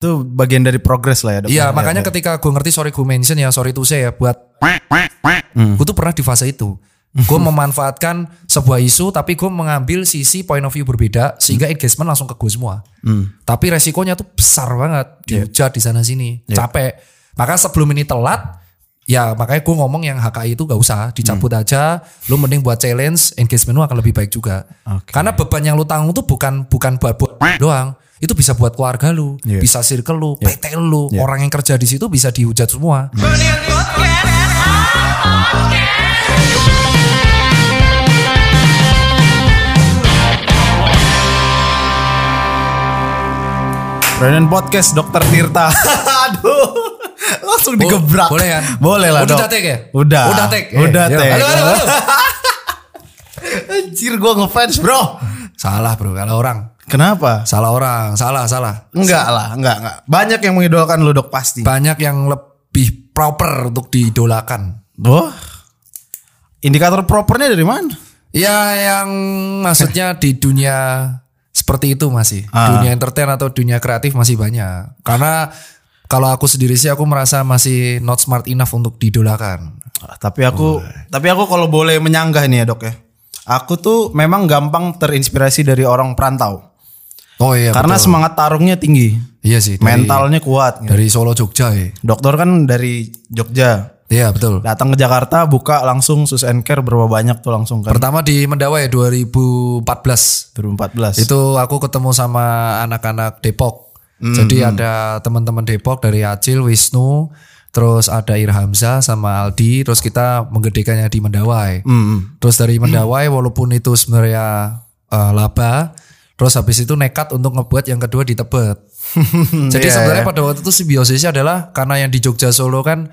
Itu bagian dari progres lah ya. Iya, Ya, makanya ya. ketika gue ngerti sorry gue mention ya, sorry to say ya buat Hmm. gue tuh pernah di fase itu. Gue memanfaatkan sebuah isu tapi gue mengambil sisi point of view berbeda sehingga engagement langsung ke gue semua. Hmm. Tapi resikonya tuh besar banget, dihujat di sana sini, capek. Maka sebelum ini telat, ya makanya gue ngomong yang HKI itu gak usah dicabut Hmm. aja. Lu mending buat challenge, engagement lu akan lebih baik juga. Oke. Karena beban yang lu tanggung tuh bukan bukan buat, buat doang. Itu bisa buat keluarga lu, Iya. bisa circle lu, PT lu, Iya. orang yang kerja di situ bisa dihujat semua. Brandon Podcast Dokter Tirta. Aduh. Langsung Bo- digebrak. boleh kan? Boleh lah Udah dok. take ya? Udah. Udah take. Eh, Udah take. Halo, halo, halo. Anjir gue ngefans bro. Salah bro, kalau orang. Kenapa? Salah orang, salah, salah. Enggak lah, enggak, enggak. Banyak yang mengidolakan lu dok pasti. Banyak yang lebih proper untuk diidolakan. Wah. Indikator propernya dari mana? Ya yang maksudnya di dunia seperti itu masih. Ah. Dunia entertain atau dunia kreatif masih banyak. Karena kalau aku sendiri sih aku merasa masih not smart enough untuk diidolakan. Ah, Tapi aku, tapi aku kalau boleh menyanggah nih ya dok ya. Aku tuh memang gampang terinspirasi dari orang perantau. Oh iya Karena betul. semangat tarungnya tinggi. Iya sih. dari- Mentalnya kuat. gitu. dari Solo Jogja ya. Dokter kan dari Jogja. Iya betul. Datang ke Jakarta buka langsung sus and care berapa banyak tuh langsung kan. Pertama di Mendawai 2014. 2014. Itu aku ketemu sama anak-anak Depok. Jadi ada teman-teman Depok dari Acil, Wisnu, terus ada Irhamza sama Aldi, terus kita menggedikannya di Mendawai. Hmm. Terus dari Mendawai walaupun itu sebenarnya eh, laba, terus habis itu nekat untuk ngebuat yang kedua di Tebet. Jadi Iya, sebenarnya iya. pada waktu itu simbiosisnya adalah karena yang di Jogja Solo kan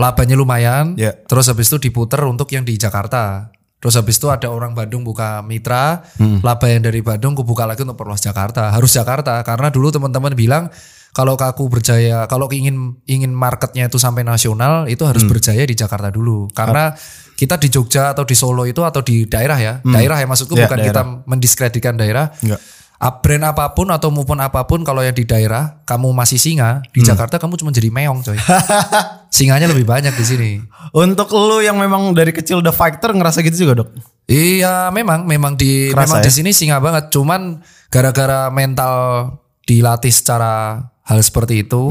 labanya lumayan, Iya. terus habis itu diputer untuk yang di Jakarta. Terus habis itu ada orang Bandung buka mitra, Hmm. laba yang dari Bandung aku buka lagi untuk perluas Jakarta. Harus Jakarta karena dulu teman-teman bilang kalau aku berjaya, kalau ingin ingin marketnya itu sampai nasional itu harus Hmm. berjaya di Jakarta dulu. Karena kita di Jogja atau di Solo itu atau di daerah ya, daerah ya maksudku Ya, bukan daerah. kita mendiskreditkan daerah. Enggak. Ah, Brand apa pun atau maupun apa pun kalau yang di daerah kamu masih singa di Hmm. Jakarta kamu cuma jadi meong coy. Singanya lebih banyak di sini. Untuk lu yang memang dari kecil udah fighter ngerasa gitu juga dok? Iya, memang memang di Kerasa memang ya? di sini singa banget. Cuman gara-gara mental dilatih secara hal seperti itu,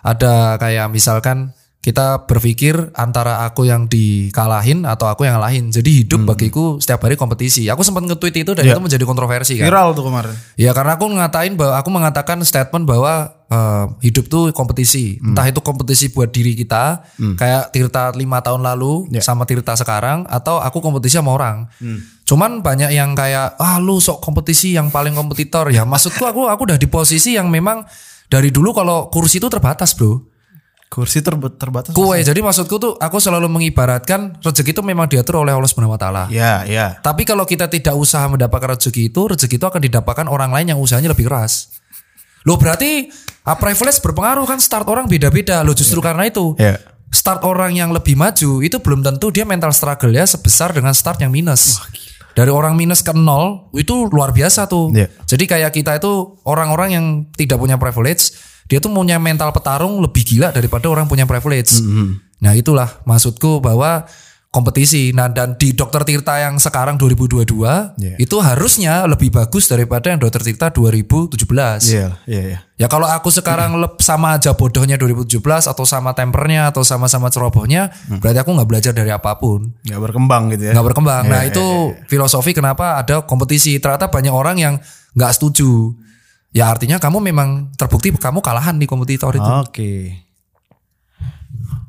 ada kayak misalkan kita berpikir antara aku yang dikalahin atau aku yang ngalahin. Jadi hidup bagiku setiap hari kompetisi. Aku sempat nge-tweet itu dan Iya. itu menjadi kontroversi kan. Viral tuh kemarin. Ya karena aku ngatain bahwa aku mengatakan statement bahwa eh, hidup tuh kompetisi. Entah itu kompetisi buat diri kita, kayak Tirta lima tahun lalu sama Tirta sekarang, atau aku kompetisi sama orang. Cuman banyak yang kayak ah lu sok kompetisi yang paling kompetitor ya. Maksudku aku aku udah di posisi yang memang dari dulu kalau kursi itu terbatas bro. Kursi terb- terbatas. Kue jadi maksudku tuh aku selalu mengibaratkan rezeki itu memang diatur oleh Allah Subhanahu Wa Taala. Ya, ya. Tapi kalau kita tidak usaha mendapatkan rezeki itu, rezeki itu akan didapatkan orang lain yang usahanya lebih keras. Loh berarti ah, privilege berpengaruh kan start orang beda-beda. Loh justru karena itu. Ya. Start orang yang lebih maju itu belum tentu dia mental struggle ya sebesar dengan start yang minus. Dari orang minus ke nol itu luar biasa tuh. Iya. Jadi kayak kita itu orang-orang yang tidak punya privilege, dia tuh punya mental petarung lebih gila daripada orang punya privilege. Nah itulah maksudku bahwa kompetisi. Nah dan di Dokter Tirta yang sekarang 2022 Iya. itu harusnya lebih bagus daripada yang Dokter Tirta 2017. Iya, iya, iya. Ya kalau aku sekarang lep sama aja bodohnya 2017 atau sama tempernya atau sama-sama cerobohnya, berarti aku nggak belajar dari apa pun, Nggak berkembang gitu ya. nggak berkembang. Iya, nah itu filosofi kenapa ada kompetisi. Ternyata banyak orang yang nggak setuju. Ya artinya kamu memang terbukti kamu kalahan di kompetitor itu. Oke.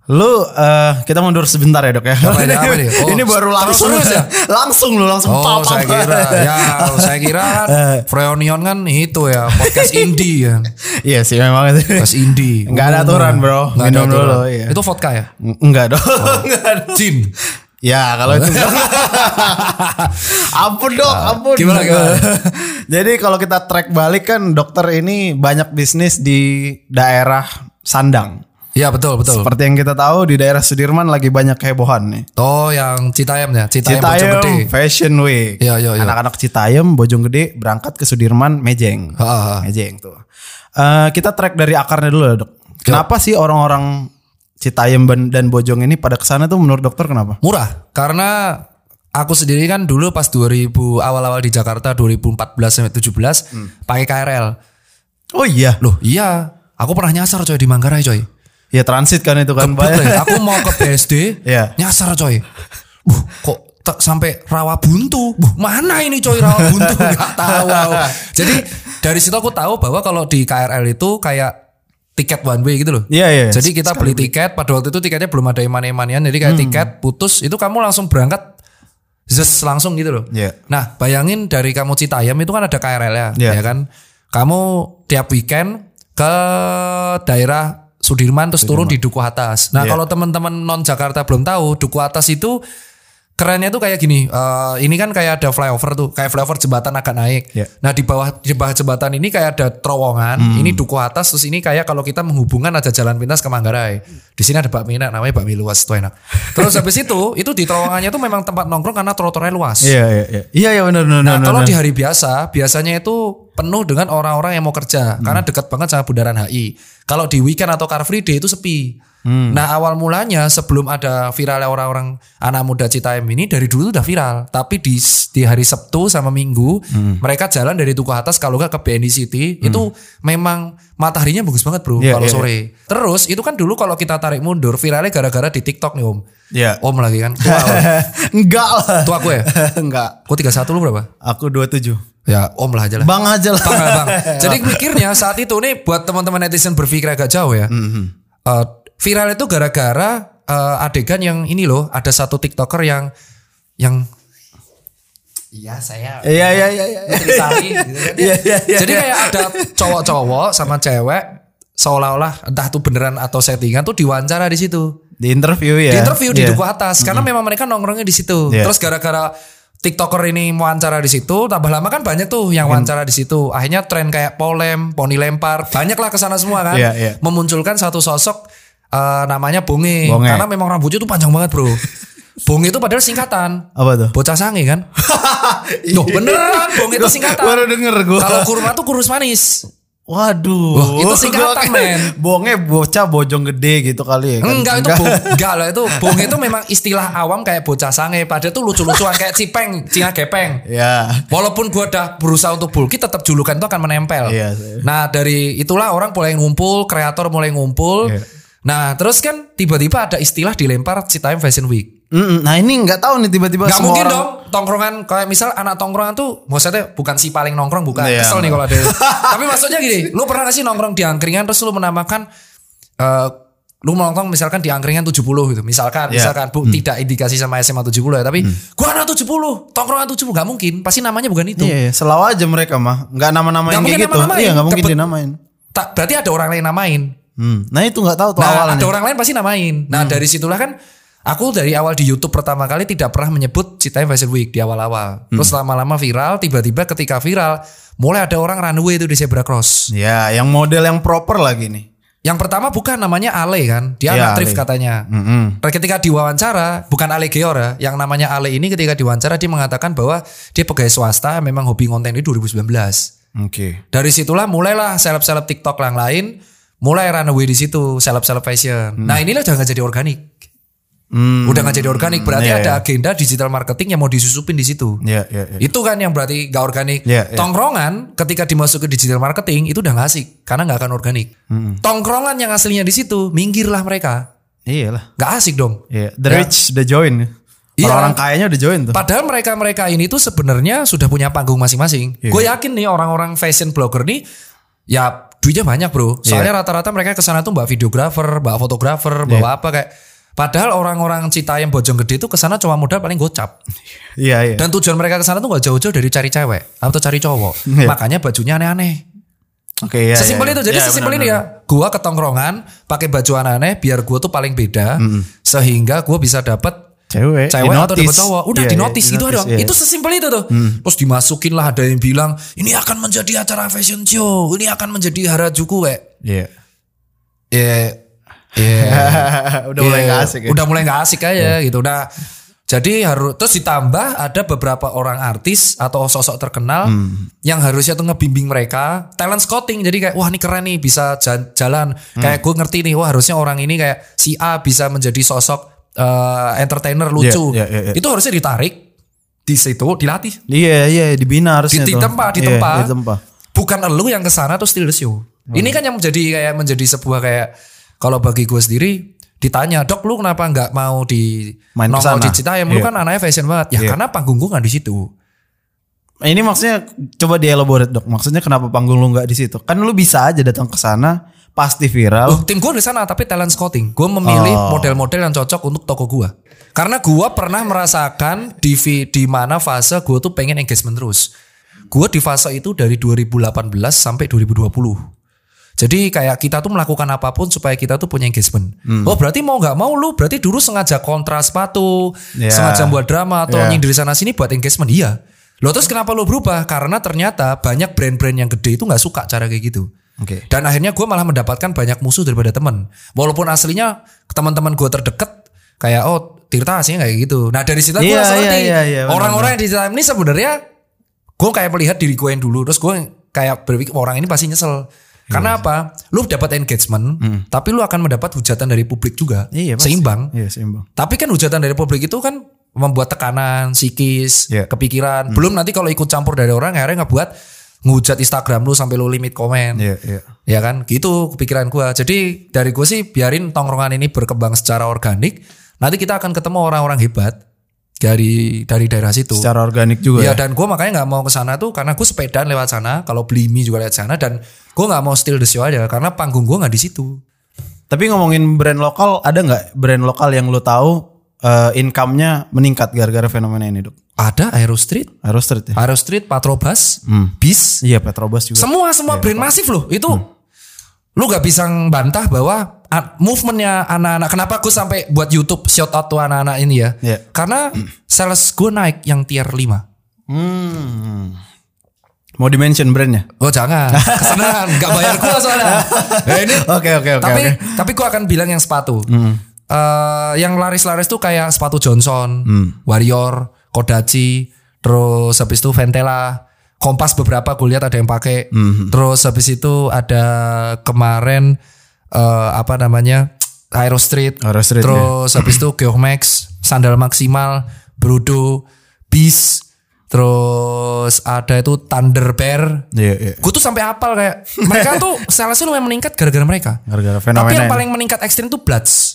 Lu eh, kita mundur sebentar ya dok ya. Apa ini, apa ini? Oh, ini baru langsung terus ya? langsung lu langsung Oh saya kira ya saya kira kan Freonion kan itu ya podcast indie kan Iya sih memang itu. podcast indie Nggak ada aturan, bro. Nggak ada aturan. dulu, iya. itu vodka ya Enggak dong. Enggak dong. Jin Ya kalau itu Ampun dok Ampun. Ah, Gimana, gimana? Jadi kalau kita track balik kan Dokter ini banyak bisnis di daerah Sandang. Iya betul betul. Seperti yang kita tahu di daerah Sudirman lagi banyak hebohan nih. Oh yang Citayam ya? Citayam, Citayam Bojonggede Fashion Week. Iya, iya, iya. Anak-anak Citayam Bojonggede berangkat ke Sudirman Mejeng. Ha, ha. Mejeng tuh. Eh, kita track dari akarnya dulu ya dok. Kenapa sih orang-orang Citayam dan- dan Bojong ini pada ke sana tuh menurut dokter kenapa? Murah karena aku sendiri kan dulu pas 2000 awal-awal di Jakarta 2014 sampai 17 pakai KRL. Oh iya, Loh, iya. Aku pernah nyasar coy di Manggarai coy. ya transit kan itu kan Pak. aku mau ke BSD, Iya. nyasar coy. Buh, kok sampai rawa buntu. Buh, mana ini coy rawa buntu? Gak tahu. Jadi dari situ aku tahu bahwa kalau di KRL itu kayak tiket one way gitu loh. Iya iya. Jadi kita beli tiket pada waktu itu tiketnya belum ada iman-imanian jadi Hmm. kayak tiket putus itu kamu langsung berangkat zes langsung gitu loh. Iya. Nah, bayangin dari kamu Citayam itu kan ada KRL ya, Iya. ya kan? Kamu tiap weekend ke daerah Sudirman terus turun di Duku Atas. Nah, Iya. kalau teman-teman non Jakarta belum tahu, Duku Atas itu kerennya tuh kayak gini. eh, ini kan kayak ada flyover tuh, kayak flyover jembatan agak naik. Iya. Nah, di bawah di bawah jembatan ini kayak ada terowongan. Hmm. Ini Duku Atas terus ini kayak kalau kita menghubungkan ada jalan pintas ke Manggarai. Di sini ada bakmi enak namanya bakmi luas tuh enak. Terus habis itu, itu di terowongannya tuh memang tempat nongkrong karena trotoarnya luas. Iya iya iya. Iya iya benar benar. Nah, kalau di hari biasa, biasanya itu penuh dengan orang-orang yang mau kerja karena dekat banget sama Bundaran HI. Kalau di weekend atau car free day itu sepi. Nah, awal mulanya sebelum ada viralnya orang-orang anak muda Citayam ini dari dulu udah viral. Tapi di di hari Sabtu sama Minggu, mereka jalan dari Tugu Atas kalau nggak ke BND City, itu memang mataharinya bagus banget, Bro, Iya, kalau iya, sore. Terus itu kan dulu kalau kita tarik mundur viralnya gara-gara di TikTok nih, Om. Iya. Om lagi kan. Tua. Enggak lah. Tua aku ya. Enggak. Kok 31 lu berapa? Aku 27. Ya, Om lah aja lah. Bang aja lah. Bang, bang. Jadi mikirnya saat itu nih buat teman-teman netizen berpikir agak jauh ya. Eh, viral itu gara-gara eh, adegan yang ini loh, ada satu tiktoker yang yang Iya saya Iya iya iya iya. Sari gitu. Iya, iya, iya, Jadi iya. kayak ada cowok-cowok sama cewek seolah-olah entah itu beneran atau settingan tuh diwawancara di situ. Di interview ya. Di interview di Iya. duku atas karena memang mereka nongkrongnya di situ. Iya. Terus gara-gara TikToker ini wawancara di situ, tambah lama kan banyak tuh yang wawancara di situ. Akhirnya tren kayak polem, poni lempar, banyak lah ke sana semua kan. Iya, iya. Memunculkan satu sosok eh, namanya Bonge. Bonge. Karena memang rambutnya tuh panjang banget bro. Bonge itu padahal singkatan. Apa tuh? Bocah sange kan? Loh beneran Bonge itu singkatan. Baru denger gue. Kalau kurma tuh kurus manis. Waduh. Wah, itu singkatan, men. Bonge bocah bojong gede gitu kali ya kan. Enggak itu bo, enggak lah itu bonge itu memang istilah awam kayak bocah sange padahal tuh lucu-lucuan kayak cipeng, Cina gepeng. Ya. Walaupun gua udah berusaha untuk bulky tetap julukan itu akan menempel. Iya, saya- Nah, dari itulah orang mulai ngumpul, kreator mulai ngumpul. Iya. Nah, terus kan tiba-tiba ada istilah dilempar Citayam Fashion Week. Mm-mm. Nah ini nggak tahu nih tiba-tiba Gak mungkin orang- dong tongkrongan kayak misal anak tongkrongan tuh maksudnya bukan si paling nongkrong bukan Iya, kesel nih kalau ada. Tapi maksudnya gini, lu pernah gak sih nongkrong di angkringan terus lu menamakan eh lu nongkrong misalkan di angkringan 70 gitu. Misalkan Iya. misalkan Bu tidak indikasi sama SMA 70 ya, tapi gua anak 70, tongkrongan 70 gak mungkin, pasti namanya bukan itu. Iya, iya, selalu aja mereka mah nggak nama-namain kayak gitu. nama-namain. Iya nggak mungkin dinamain. Tak berarti ada orang lain namain. Hmm. Nah itu nggak tahu tuh Nah, awalnya. ada orang lain pasti namain. Nah, dari situlah kan aku dari awal di YouTube pertama kali tidak pernah menyebut Citayam Fashion Week di awal-awal. Terus lama-lama viral, tiba-tiba ketika viral mulai ada orang runway itu di zebra cross. Ya, yang model yang proper lagi nih. Yang pertama bukan namanya Ale kan, dia Iya, anak katanya. Dan ketika diwawancara, bukan Ale Geor ya, yang namanya Ale ini ketika diwawancara dia mengatakan bahwa dia pegawai swasta, memang hobi konten ini 2019. Oke. Dari situlah mulailah seleb-seleb TikTok yang lain mulai runaway di situ, seleb-seleb fashion. Nah, inilah udah nggak jadi organik. Hmm. Udah nggak jadi organik, berarti Iya, ada iya. agenda digital marketing yang mau disusupin di situ. Iya, iya, iya. Itu kan yang berarti gak organik. Iya, iya. Tongkrongan ketika dimasukin digital marketing itu udah gak asik karena nggak akan organik. Hmm. Tongkrongan yang aslinya di situ minggirlah mereka. Iya lah. Gak asik dong. Iya, the Ya. rich udah join. Iya. Orang-orang kayanya udah join tuh. Padahal mereka-mereka ini tuh sebenarnya sudah punya panggung masing-masing. Iya. Gue yakin nih orang-orang fashion blogger nih ya duitnya banyak bro. Iya. Soalnya rata-rata mereka ke sana tuh mbak videografer, mbak fotografer, Iya. bawa apa kayak. Padahal orang-orang Citayam Bojong Gede tuh ke sana cuma modal paling gocap. Iya, iya. Dan tujuan mereka ke sana tuh gak jauh-jauh dari cari cewek atau cari cowok. Iya. Makanya bajunya aneh-aneh. Oke, iya. Sesimpel iya. itu. Jadi Iya, sesimpel benar, ini ya. Gua ke tongkrongan pakai baju aneh-aneh biar gua tuh paling beda sehingga gua bisa dapat Cewek, cewek di atau dapat cowok. Udah Iya, di iya, notice di gitu notice, doang. iya. Itu sesimpel itu tuh. Terus dimasukin lah ada yang bilang ini akan menjadi acara fashion show, ini akan menjadi Harajuku kayak. Iya. Ya, ya. udah mulai ya, gak asik ya. Udah mulai gak asik aja gitu. Nah, Jadi harus terus ditambah ada beberapa orang artis atau sosok terkenal yang harusnya tuh ngebimbing mereka talent scouting. Jadi kayak wah ini keren nih bisa jalan. Kayak gue ngerti nih wah harusnya orang ini kayak si A bisa menjadi sosok eh, entertainer lucu. Iya, iya, iya. Itu harusnya ditarik di situ dilatih. Iya iya dibina harusnya Di- ditempa, Iya, ditempa. ditempa. Bukan elu yang ke sana terus steal the show. Ini kan yang menjadi kayak menjadi sebuah kayak kalau bagi gue sendiri ditanya dok lu kenapa nggak mau di Main nongol ke sana?" di Citayam lu Iya. kan anaknya fashion banget ya Iya. karena panggung gue nggak di situ Ini maksudnya coba dielaborate dok. Maksudnya kenapa panggung lu nggak di situ? Kan lu bisa aja datang ke sana pasti viral. Oh, tim gue di sana tapi talent scouting. Gue memilih Oh. model-model yang cocok untuk toko gue. Karena gue pernah merasakan di di mana fase gue tuh pengen engagement terus. Gue di fase itu dari 2018 sampai 2020. Jadi kayak kita tuh melakukan apa pun supaya kita tuh punya engagement. Hmm. Oh berarti mau nggak mau lu berarti dulu sengaja kontra sepatu, Ya. sengaja buat drama atau Ya. nyindir sana sini buat engagement. Iya. Lo terus kenapa lo berubah? Karena ternyata banyak brand-brand yang gede itu nggak suka cara kayak gitu. Oke. Dan akhirnya gue malah mendapatkan banyak musuh daripada teman. Walaupun aslinya teman-teman gue terdekat kayak oh Tirta aslinya kayak gitu. Nah dari situ gue Iya, iya, ngerti iya, iya, benar, orang-orang yang di dalam ini sebenarnya gue kayak melihat diri gue yang dulu. Terus gue kayak berpikir orang ini pasti nyesel. Karena apa? Lu dapat engagement, tapi lu akan mendapat hujatan dari publik juga. Iya, pasti. Seimbang. Iya seimbang. Tapi kan hujatan dari publik itu kan membuat tekanan psikis, Iya. kepikiran. Belum nanti kalau ikut campur dari orang akhirnya ngebuat ngehujat Instagram lu sampai lu limit komen. Iya iya. Ya kan, gitu kepikiran gua. Jadi dari gue sih biarin tongkrongan ini berkembang secara organik. Nanti kita akan ketemu orang-orang hebat dari dari daerah situ. Secara organik juga Ya ya. dan gue makanya nggak mau ke sana tuh karena gue sepedaan lewat sana. Kalau beli mie juga lewat sana dan gue nggak mau steal the show aja karena panggung gue nggak di situ. Tapi ngomongin brand lokal, ada nggak brand lokal yang lu tahu eh, income-nya meningkat gara-gara fenomena ini dok? Ada Aero Street, Aero Street ya? Aero Street, Patrobas, Hmm. Bis, Iya Petrobras juga. semua semua brand masif loh itu. Lu gak bisa bantah bahwa a- movementnya anak-anak. Kenapa gue sampai buat YouTube shout out tuh anak-anak ini ya? Iya. Karena sales gue naik yang tier 5 Hmm. Mau dimention brandnya? Oh jangan, kesenangan, gak bayar gue soalnya. Eh, ini, Oke oke oke. tapi oke. tapi gue akan bilang yang sepatu. Eh, yang laris-laris tuh kayak sepatu Johnson, Warrior, Kodachi, terus habis itu Ventela, Kompas beberapa gue lihat ada yang pakai. Terus habis itu ada kemarin eh, apa namanya Aero Street, Aero Street, terus habis itu Geomax, sandal maksimal, Brodo, Bis, terus ada itu Thunder Bear, Iya iya. Gue tuh sampai apal kayak mereka tuh salesnya lumayan meningkat gara-gara mereka. Gara-gara Tapi fenomena yang ini. paling meningkat ekstrim tuh Bloods.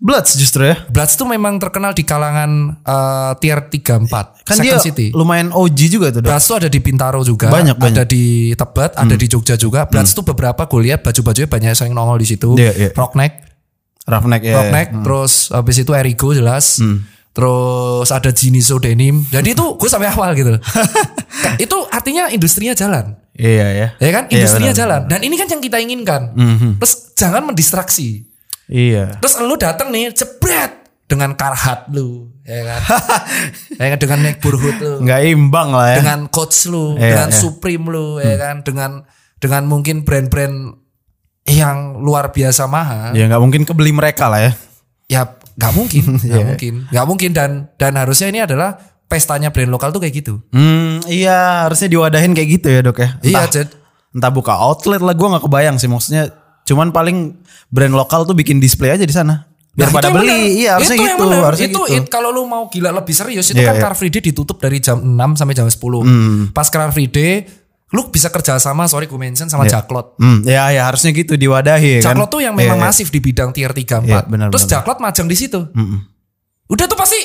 Bloods justru ya. Bloods tuh memang terkenal di kalangan eh, tier 3 4 Kan Second dia City. lumayan OG juga tuh. Bloods tuh ada di Bintaro juga, Banyak, ada banyak. Hmm. di Tebet, ada di Jogja juga. Bloods tuh beberapa gue lihat baju-bajunya banyak yang sering nongol di situ. Iya, iya. Rockneck, Roughneck ya. Rockneck, terus habis itu Erigo jelas. Hmm. Terus ada Jiniso Denim. Jadi itu gue sampai awal gitu. itu artinya industrinya jalan. Iya ya. Ya kan? Iya, Industrinya benar. jalan. Dan ini kan yang kita inginkan. Terus jangan mendistraksi. Iya. Terus lu datang nih, jebret dengan karhat lu, ya kan? ya kan dengan neighborhood lu, Nggak imbang lah ya. dengan coach lu, Iya, dengan iya. Supreme lu, ya kan? Dengan dengan mungkin brand-brand yang luar biasa mahal. Ya nggak mungkin kebeli mereka lah ya. Ya nggak mungkin, nggak Iya. mungkin, nggak mungkin dan dan harusnya ini adalah pestanya brand lokal tuh kayak gitu. Hmm, iya harusnya diwadahin kayak gitu ya dok ya. Iya, Entah, Jed. entah buka outlet lah, gue nggak kebayang sih maksudnya. Cuman paling brand lokal tuh bikin display aja di sana. Biar Nah, pada itu beli, iya harusnya itu gitu, benar. harusnya itu gitu. it- kalau lu mau gila lebih serius itu Iya, kan iya. Car Free Day ditutup dari jam 6 sampai jam 10. Hmm. Pas Car Free Day lu bisa kerja sama sorry gue mention sama Jaklot. Hmm, ya ya harusnya gitu diwadahi kan. Jaklot tuh yang memang Iya, iya. masif di bidang tier 3 4. Iya, benar, Terus benar. Jaklot majang di situ. Udah tuh pasti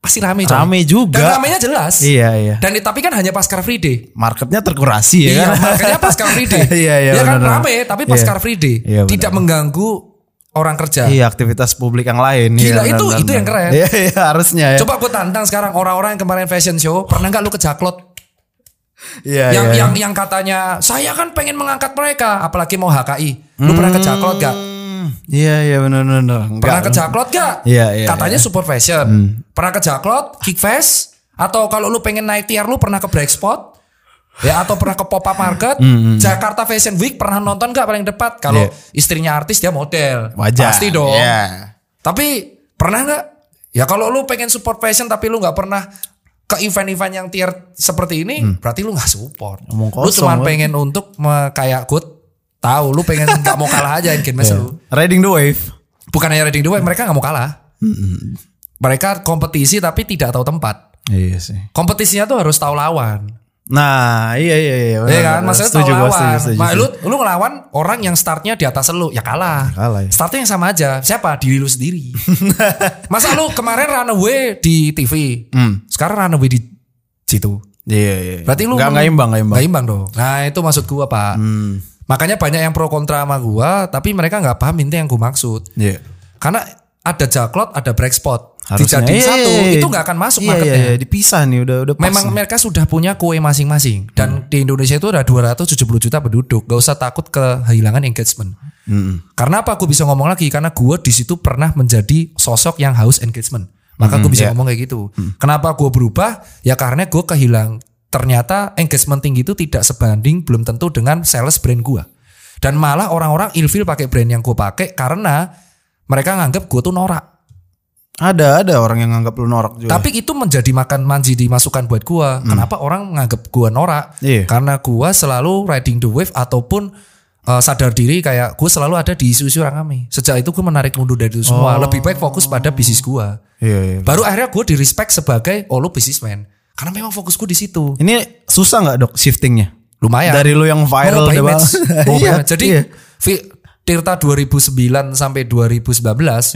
pasti rame coy. Rame juga. Dan ramenya jelas. Iya iya. Dan tapi kan hanya pas Car Free Day. Marketnya terkurasi ya Iya, kan. makanya pas Car Free Day. Iya, iya, Ya kan rame tapi pas Iya. Car Free Day Iya, tidak mengganggu orang kerja. Iya aktivitas publik yang lain. Gila, Iya, itu- itu yang keren. Iya iya harusnya ya. Coba gue tantang sekarang orang-orang yang kemarin fashion show pernah nggak lu ke Jaklot Iya yang iya. yang yang katanya saya kan pengen mengangkat mereka apalagi mau HKI lu pernah ke Jaklot gak Hmm, Iya iya benar benar. pernah ke Jaklot gak Iya, iya, katanya support fashion pernah ke Jaklot Kick Fest? Atau kalau lu pengen naik tier lu pernah ke Black Spot? Ya atau pernah ke pop up market Jakarta Fashion Week pernah nonton gak paling depan kalau Iya. istrinya artis dia model. Wajar. pasti dong. Iya. tapi pernah nggak? Ya kalau lu pengen support fashion tapi lu nggak pernah ke event-event yang tier seperti ini, berarti lu nggak support. Hmm. Omong lu kosong, cuma pengen untuk me- kayak gue tahu lu pengen nggak mau kalah aja in Iya. lu. Riding the wave. Bukan hanya riding the wave, mereka nggak mau kalah. Mereka kompetisi tapi tidak tahu tempat. Iya sih. Kompetisinya tuh harus tahu lawan. Nah, iya iya iya. benar, Iya kan, maksudnya Setuju tahu lawan. setuju, setuju, Nah, lu setuju. lu ngelawan orang yang startnya di atas lu, ya kalah. Kalah, ya. Startnya yang sama aja. Siapa? Diri lu sendiri. Masa lu kemarin runaway di TV, Hmm. sekarang runaway di situ. Iya iya. Berarti lu nggak nggak imbang nggak imbang. Nggak imbang dong. Nah itu maksud gua pak. Hmm. Makanya banyak yang pro kontra sama gua, tapi mereka nggak paham itu yang gua maksud. Iya. Karena ada jaklot, ada break spot. Harusnya. Dijadiin Iya, satu, iya, iya. itu nggak akan masuk iya, marketnya. Iya, iya, dipisah nih udah udah pas Memang nih. mereka sudah punya kue masing-masing Hmm. dan di Indonesia itu ada 270 juta penduduk. Gak usah takut kehilangan engagement. Mm-mm. Karena apa aku bisa ngomong lagi? Karena gue di situ pernah menjadi sosok yang haus engagement. Maka gue bisa iya. ngomong kayak gitu. Kenapa gue berubah? Ya karena gue kehilang. Ternyata engagement tinggi itu tidak sebanding belum tentu dengan sales brand gue. Dan malah orang-orang ilfil pakai brand yang gue pakai karena mereka nganggap gue tuh norak. Ada ada orang yang nganggap lu norak juga. Tapi itu menjadi makan manji dimasukan buat gua. Kenapa orang menganggap gua norak? Iya. Karena gua selalu riding the wave ataupun uh, sadar diri kayak gua selalu ada di isu-isu rame. Sejak itu gua menarik mundur dari itu semua. Lebih baik fokus pada bisnis gua. Iya iya. Baru akhirnya gua di respect sebagai oh lu businessman. Karena memang fokusku di situ. Ini susah nggak dok shiftingnya? Lumayan. Dari lu yang viral udah image. Mengubah Iya. Jadi iya. Tirta 2009 sampai 2019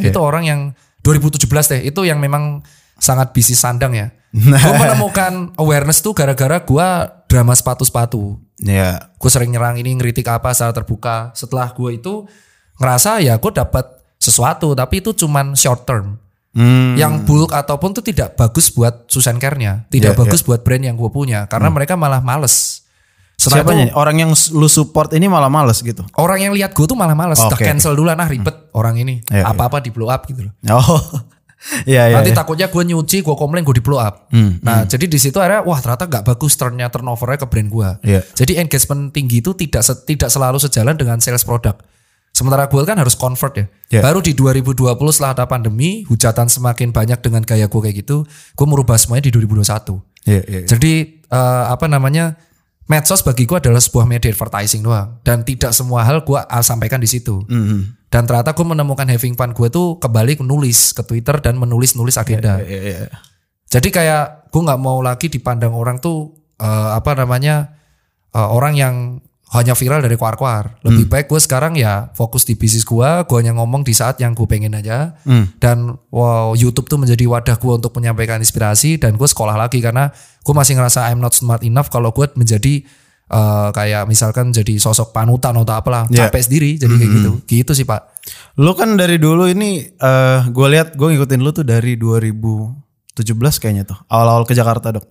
Iya. itu orang yang 2017 deh itu yang memang sangat bisnis sandang ya. Nah. gue menemukan awareness tuh gara-gara gue drama sepatu-sepatu. Iya. Gue sering nyerang ini ngeritik apa secara terbuka. Setelah gue itu ngerasa ya gue dapat sesuatu tapi itu cuman short term. Hmm. Yang bulk ataupun tuh tidak bagus buat Susan Care-nya, tidak Iya, bagus buat brand yang gue punya karena mereka malah males. Setelah Siapa itu? Orang yang lu support ini malah males gitu. orang yang lihat gue tuh malah males, udah cancel duluan ah ribet orang ini, Iya, apa-apa di blow up gitu loh. Oh. Iya iya. Nanti iya. takutnya gue nyuci, gue komplain, gue di blow up. nah jadi di situ akhirnya wah ternyata nggak bagus turnnya turnovernya ke brand gue. Iya. Jadi engagement tinggi itu tidak tidak selalu sejalan dengan sales produk. Sementara gue kan harus convert ya. Iya. Baru di 2020 setelah ada pandemi, hujatan semakin banyak dengan gaya gue kayak gitu, gue merubah semuanya di 2021. Iya iya. Jadi eh, apa namanya medsos bagi gue adalah sebuah media advertising doang dan tidak semua hal gue sampaikan di situ. Mhm. Dan ternyata gue menemukan having fun gue tuh kembali nulis ke Twitter dan menulis-nulis agenda. Iya iya. iya. Jadi kayak gue nggak mau lagi dipandang orang tuh eh, apa namanya eh, orang yang hanya viral dari kuar-kuar. Lebih baik gue sekarang ya fokus di bisnis gue. Gue hanya ngomong di saat yang gue pengen aja. Dan wow YouTube tuh menjadi wadah gue untuk menyampaikan inspirasi. Dan gue sekolah lagi karena gue masih ngerasa I'm not smart enough kalau gue menjadi eh, kayak misalkan jadi sosok panutan atau apalah Iya. capek sendiri jadi kayak gitu. Gitu sih pak. Lu kan dari dulu ini eh gue lihat gue ngikutin lu tuh dari 2017 kayaknya tuh. Awal-awal ke Jakarta, Dok.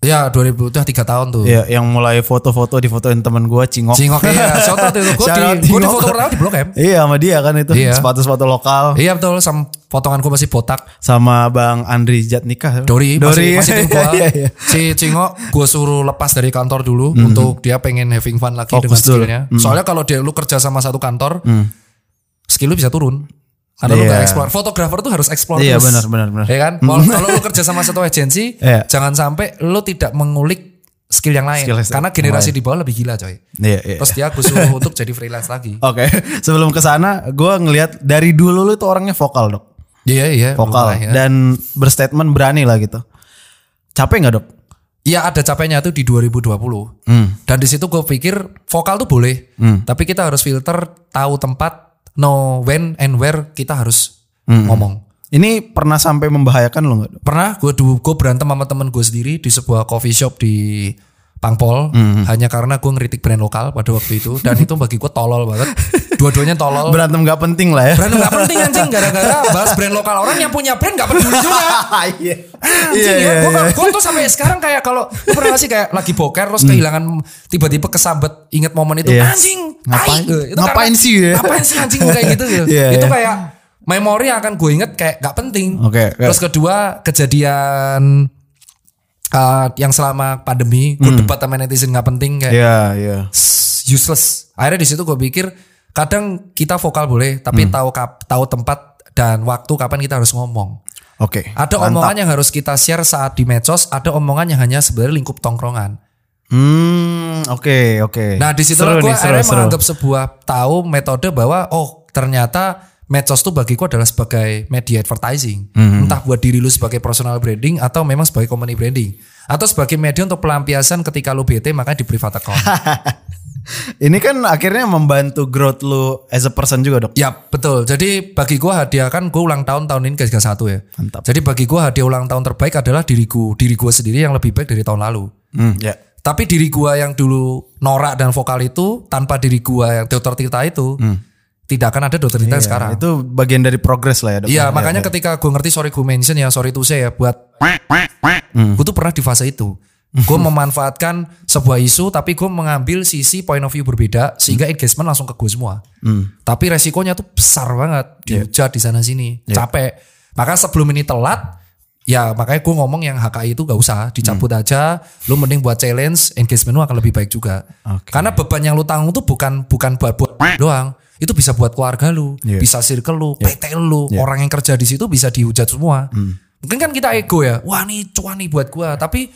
Ya 2000 udah tiga tahun tuh. Iya, yang mulai foto-foto di fotoin temen gue Cingok. Cingok iya, shout out itu. Gue di, gua di Cingok. foto pertama di Blok M. Iya sama dia kan itu Iya. sepatu-sepatu lokal Iya betul, sama potongan gue masih botak. sama Bang Andri Jatnika. Dori, Dori. masih, masih tim gua. Iya, iya. Si Cingo gue suruh lepas dari kantor dulu untuk dia pengen having fun lagi Fokus dengan dulu. skillnya. Soalnya kalau dia lu kerja sama satu kantor, skill lu bisa turun. Karena lu Iya. gak explore. Fotografer tuh harus explore Iya, terus. benar, benar, benar. Ya kan? Kalau lu kerja sama satu agensi, Iya. jangan sampai lu tidak mengulik skill yang lain. Skill Karena generasi di bawah lebih gila coy. Iya, iya. Terus dia gue suruh untuk jadi freelance lagi. Oke, sebelum ke sana gue ngelihat dari dulu lu tuh orangnya vokal, Dok. Iya iya. Vokal lumayan. dan berstatement berani lah gitu. Capek nggak, Dok? Iya ada capeknya tuh di 2020. Hmm. Dan di situ gue pikir vokal tuh boleh, tapi kita harus filter, tahu tempat, know when and where kita harus Hmm. ngomong. Ini pernah sampai membahayakan lo nggak? Pernah gue gue berantem sama temen gue sendiri di sebuah coffee shop di Pangpol Hmm. hanya karena gue ngeritik brand lokal pada waktu itu dan itu bagi gue tolol banget. Dua-duanya tolol. Berantem nggak penting lah ya. Brand gak penting anjing gara-gara bahas brand lokal orang yang punya brand gak peduli juga. Iya. Anjing Iya, ya, iya, gue, iya. Hmm. tuh sampai sekarang kayak kalau lu pernah gak sih kayak lagi boker terus kehilangan tiba-tiba kesambet inget momen itu Iya. anjing Ngapain-. Itu ngapain karena- sih ya? ngapain sih anjing kayak gitu gitu. Iya, itu iya. kayak memori yang akan gue inget kayak gak penting Oke, oke. terus kedua kejadian uh, yang selama pandemi gue debat sama netizen gak penting kayak Hmm. Iya, iya. s- useless. Akhirnya di situ gue pikir kadang kita vokal boleh, tapi Hmm. tahu kap, tahu tempat dan waktu kapan kita harus ngomong. Oke. Ada mantap. omongan yang harus kita share saat di medsos, ada omongan yang hanya sebenarnya lingkup tongkrongan. Hmm, oke oke. Nah di situ gue akhirnya seru. menganggap sebuah tahu metode bahwa oh ternyata medsos tuh bagiku adalah sebagai media advertising. Hmm. Entah buat diri lu sebagai personal branding atau memang sebagai company branding. Atau sebagai media untuk pelampiasan ketika lu bete makanya di private account. Ini kan akhirnya membantu growth lu as a person juga dok. ya betul. Jadi bagi gue hadiah kan gue ulang tahun tahun ini ke satu ya. Mantap. Jadi bagi gue hadiah ulang tahun terbaik adalah diriku. Diri gue sendiri yang lebih baik dari tahun lalu. Hmm, ya. Tapi diri gua yang dulu norak dan vokal itu tanpa diri gua yang dokter Tita itu tidak akan ada dokter Tita Iya, sekarang. Itu bagian dari progress lah ya dok. Iya, Ya, makanya ya. ketika gue ngerti sorry gue mention ya sorry to say ya buat Hmm. gue tuh pernah di fase itu. Gue memanfaatkan sebuah isu tapi gue mengambil sisi point of view berbeda sehingga engagement langsung ke gue semua. Hmm. Tapi resikonya tuh besar banget dihujat di sana sini, Iya. capek. Maka sebelum ini telat, ya makanya gue ngomong yang HKI itu gak usah dicabut Hmm. aja. Lu mending buat challenge, engagement lu akan lebih baik juga. Oke. Karena beban yang lu tanggung tuh bukan bukan buat buat doang. Itu bisa buat keluarga lu, Iya. bisa circle lu, PT lu, orang yang kerja di situ bisa dihujat semua. Hmm. Mungkin kan kita ego ya, wah nih cuan nih buat gua, tapi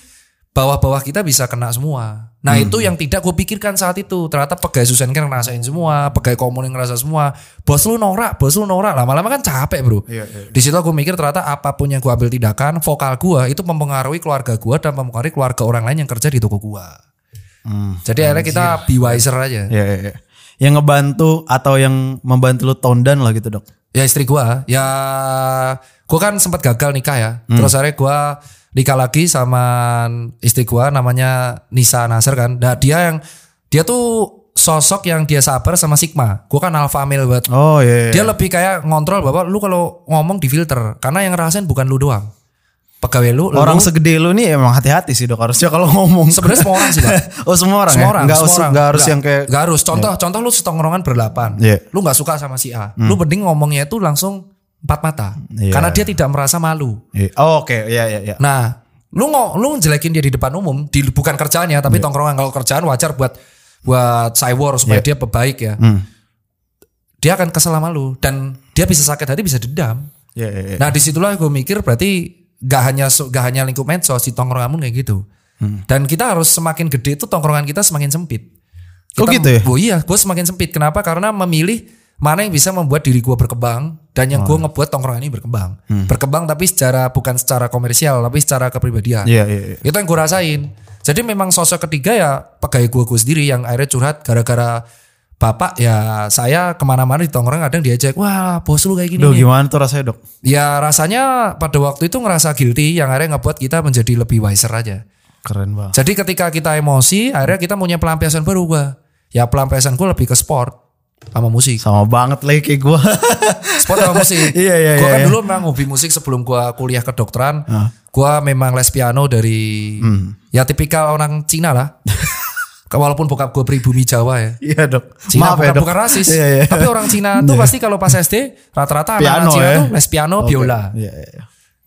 bawah-bawah kita bisa kena semua. Nah Hmm. itu yang tidak gue pikirkan saat itu. Ternyata pegawai Susan kan ngerasain semua, pegawai komun yang ngerasa semua. Bos lu norak, bos lu norak. Lama-lama kan capek bro. Iya, iya. Di situ gue mikir ternyata apa pun yang gue ambil tindakan, vokal gue itu mempengaruhi keluarga gue dan mempengaruhi keluarga orang lain yang kerja di toko gue. Hmm. Jadi akhirnya kita be wiser aja. Ya, ya, ya. Yang ngebantu atau yang membantu lu tone down lah gitu dok. Ya istri gua, ya gua kan sempat gagal nikah ya. Hmm. Terus akhirnya gua nikah lagi sama istri gua namanya Nisa Nasir kan. Nah, dia yang dia tuh sosok yang dia sabar sama Sigma. Gua kan alpha male banget. Oh iya. iya. Dia lebih kayak ngontrol bahwa lu kalau ngomong di filter karena yang ngerasain bukan lu doang. Pegawai lu, Orang lu, segede lu nih emang hati-hati sih dok harusnya kalau ngomong. sebenarnya semua orang sih, Pak. oh semua orang semua ya? orang, Nggak semua orang. nggak harus Nggak- yang kayak nggak harus. Contoh, contoh lu setongkrongan berdelapan. Iya. Lu nggak suka sama si A. Lu mending ngomongnya itu langsung empat mata. Iya. Karena dia tidak merasa malu. Iya. Oh, oke, iya iya iya. Nah, lu ngo, lu jelekin dia di depan umum, di bukan kerjaannya, tapi tongkrongan kalau kerjaan wajar buat buat cywar supaya Iya. dia baik ya. Hmm. Dia akan kesel sama lu dan dia bisa sakit hati, bisa dendam. Iya iya iya. Nah di situlah gue mikir berarti gak hanya gak hanya lingkup medsos di tongkrongan pun kayak gitu. Hmm. Dan kita harus semakin gede itu tongkrongan kita semakin sempit. Oh, Kita- gitu ya? Oh iya, gue semakin sempit. Kenapa? Karena memilih mana yang bisa membuat diri gue berkembang dan yang Oh. gue ngebuat tongkrongan ini berkembang. Hmm. Berkembang tapi secara bukan secara komersial, tapi secara kepribadian. Iya iya iya. Itu yang gue rasain. Jadi memang sosok ketiga ya pegawai gue gue sendiri yang akhirnya curhat gara-gara bapak ya saya ke mana-mana di tongkrong kadang diajak wah bos lu kayak gini Duh nih. gimana tuh rasanya dok? Ya rasanya pada waktu itu ngerasa guilty yang akhirnya ngebuat kita menjadi lebih wiser aja. Keren banget. Jadi ketika kita emosi akhirnya kita punya pelampiasan baru gua. Ya pelampiasan gue lebih ke sport sama musik. Sama banget lagi kayak gue. Sport sama musik. Iya, iya, Gue kan iya. dulu memang hobi musik sebelum gua kuliah kedokteran. Gua memang les piano dari Hmm. ya tipikal orang Cina lah. Walaupun bokap gue pribumi Jawa ya. Iya dok. Cina Maaf bukan, ya dok. bukan rasis. Iya iya. Tapi orang Cina tuh pasti kalau pas SD rata-rata anak-anak Piano Cina ya? tuh les piano, Oke. biola. Iya iya.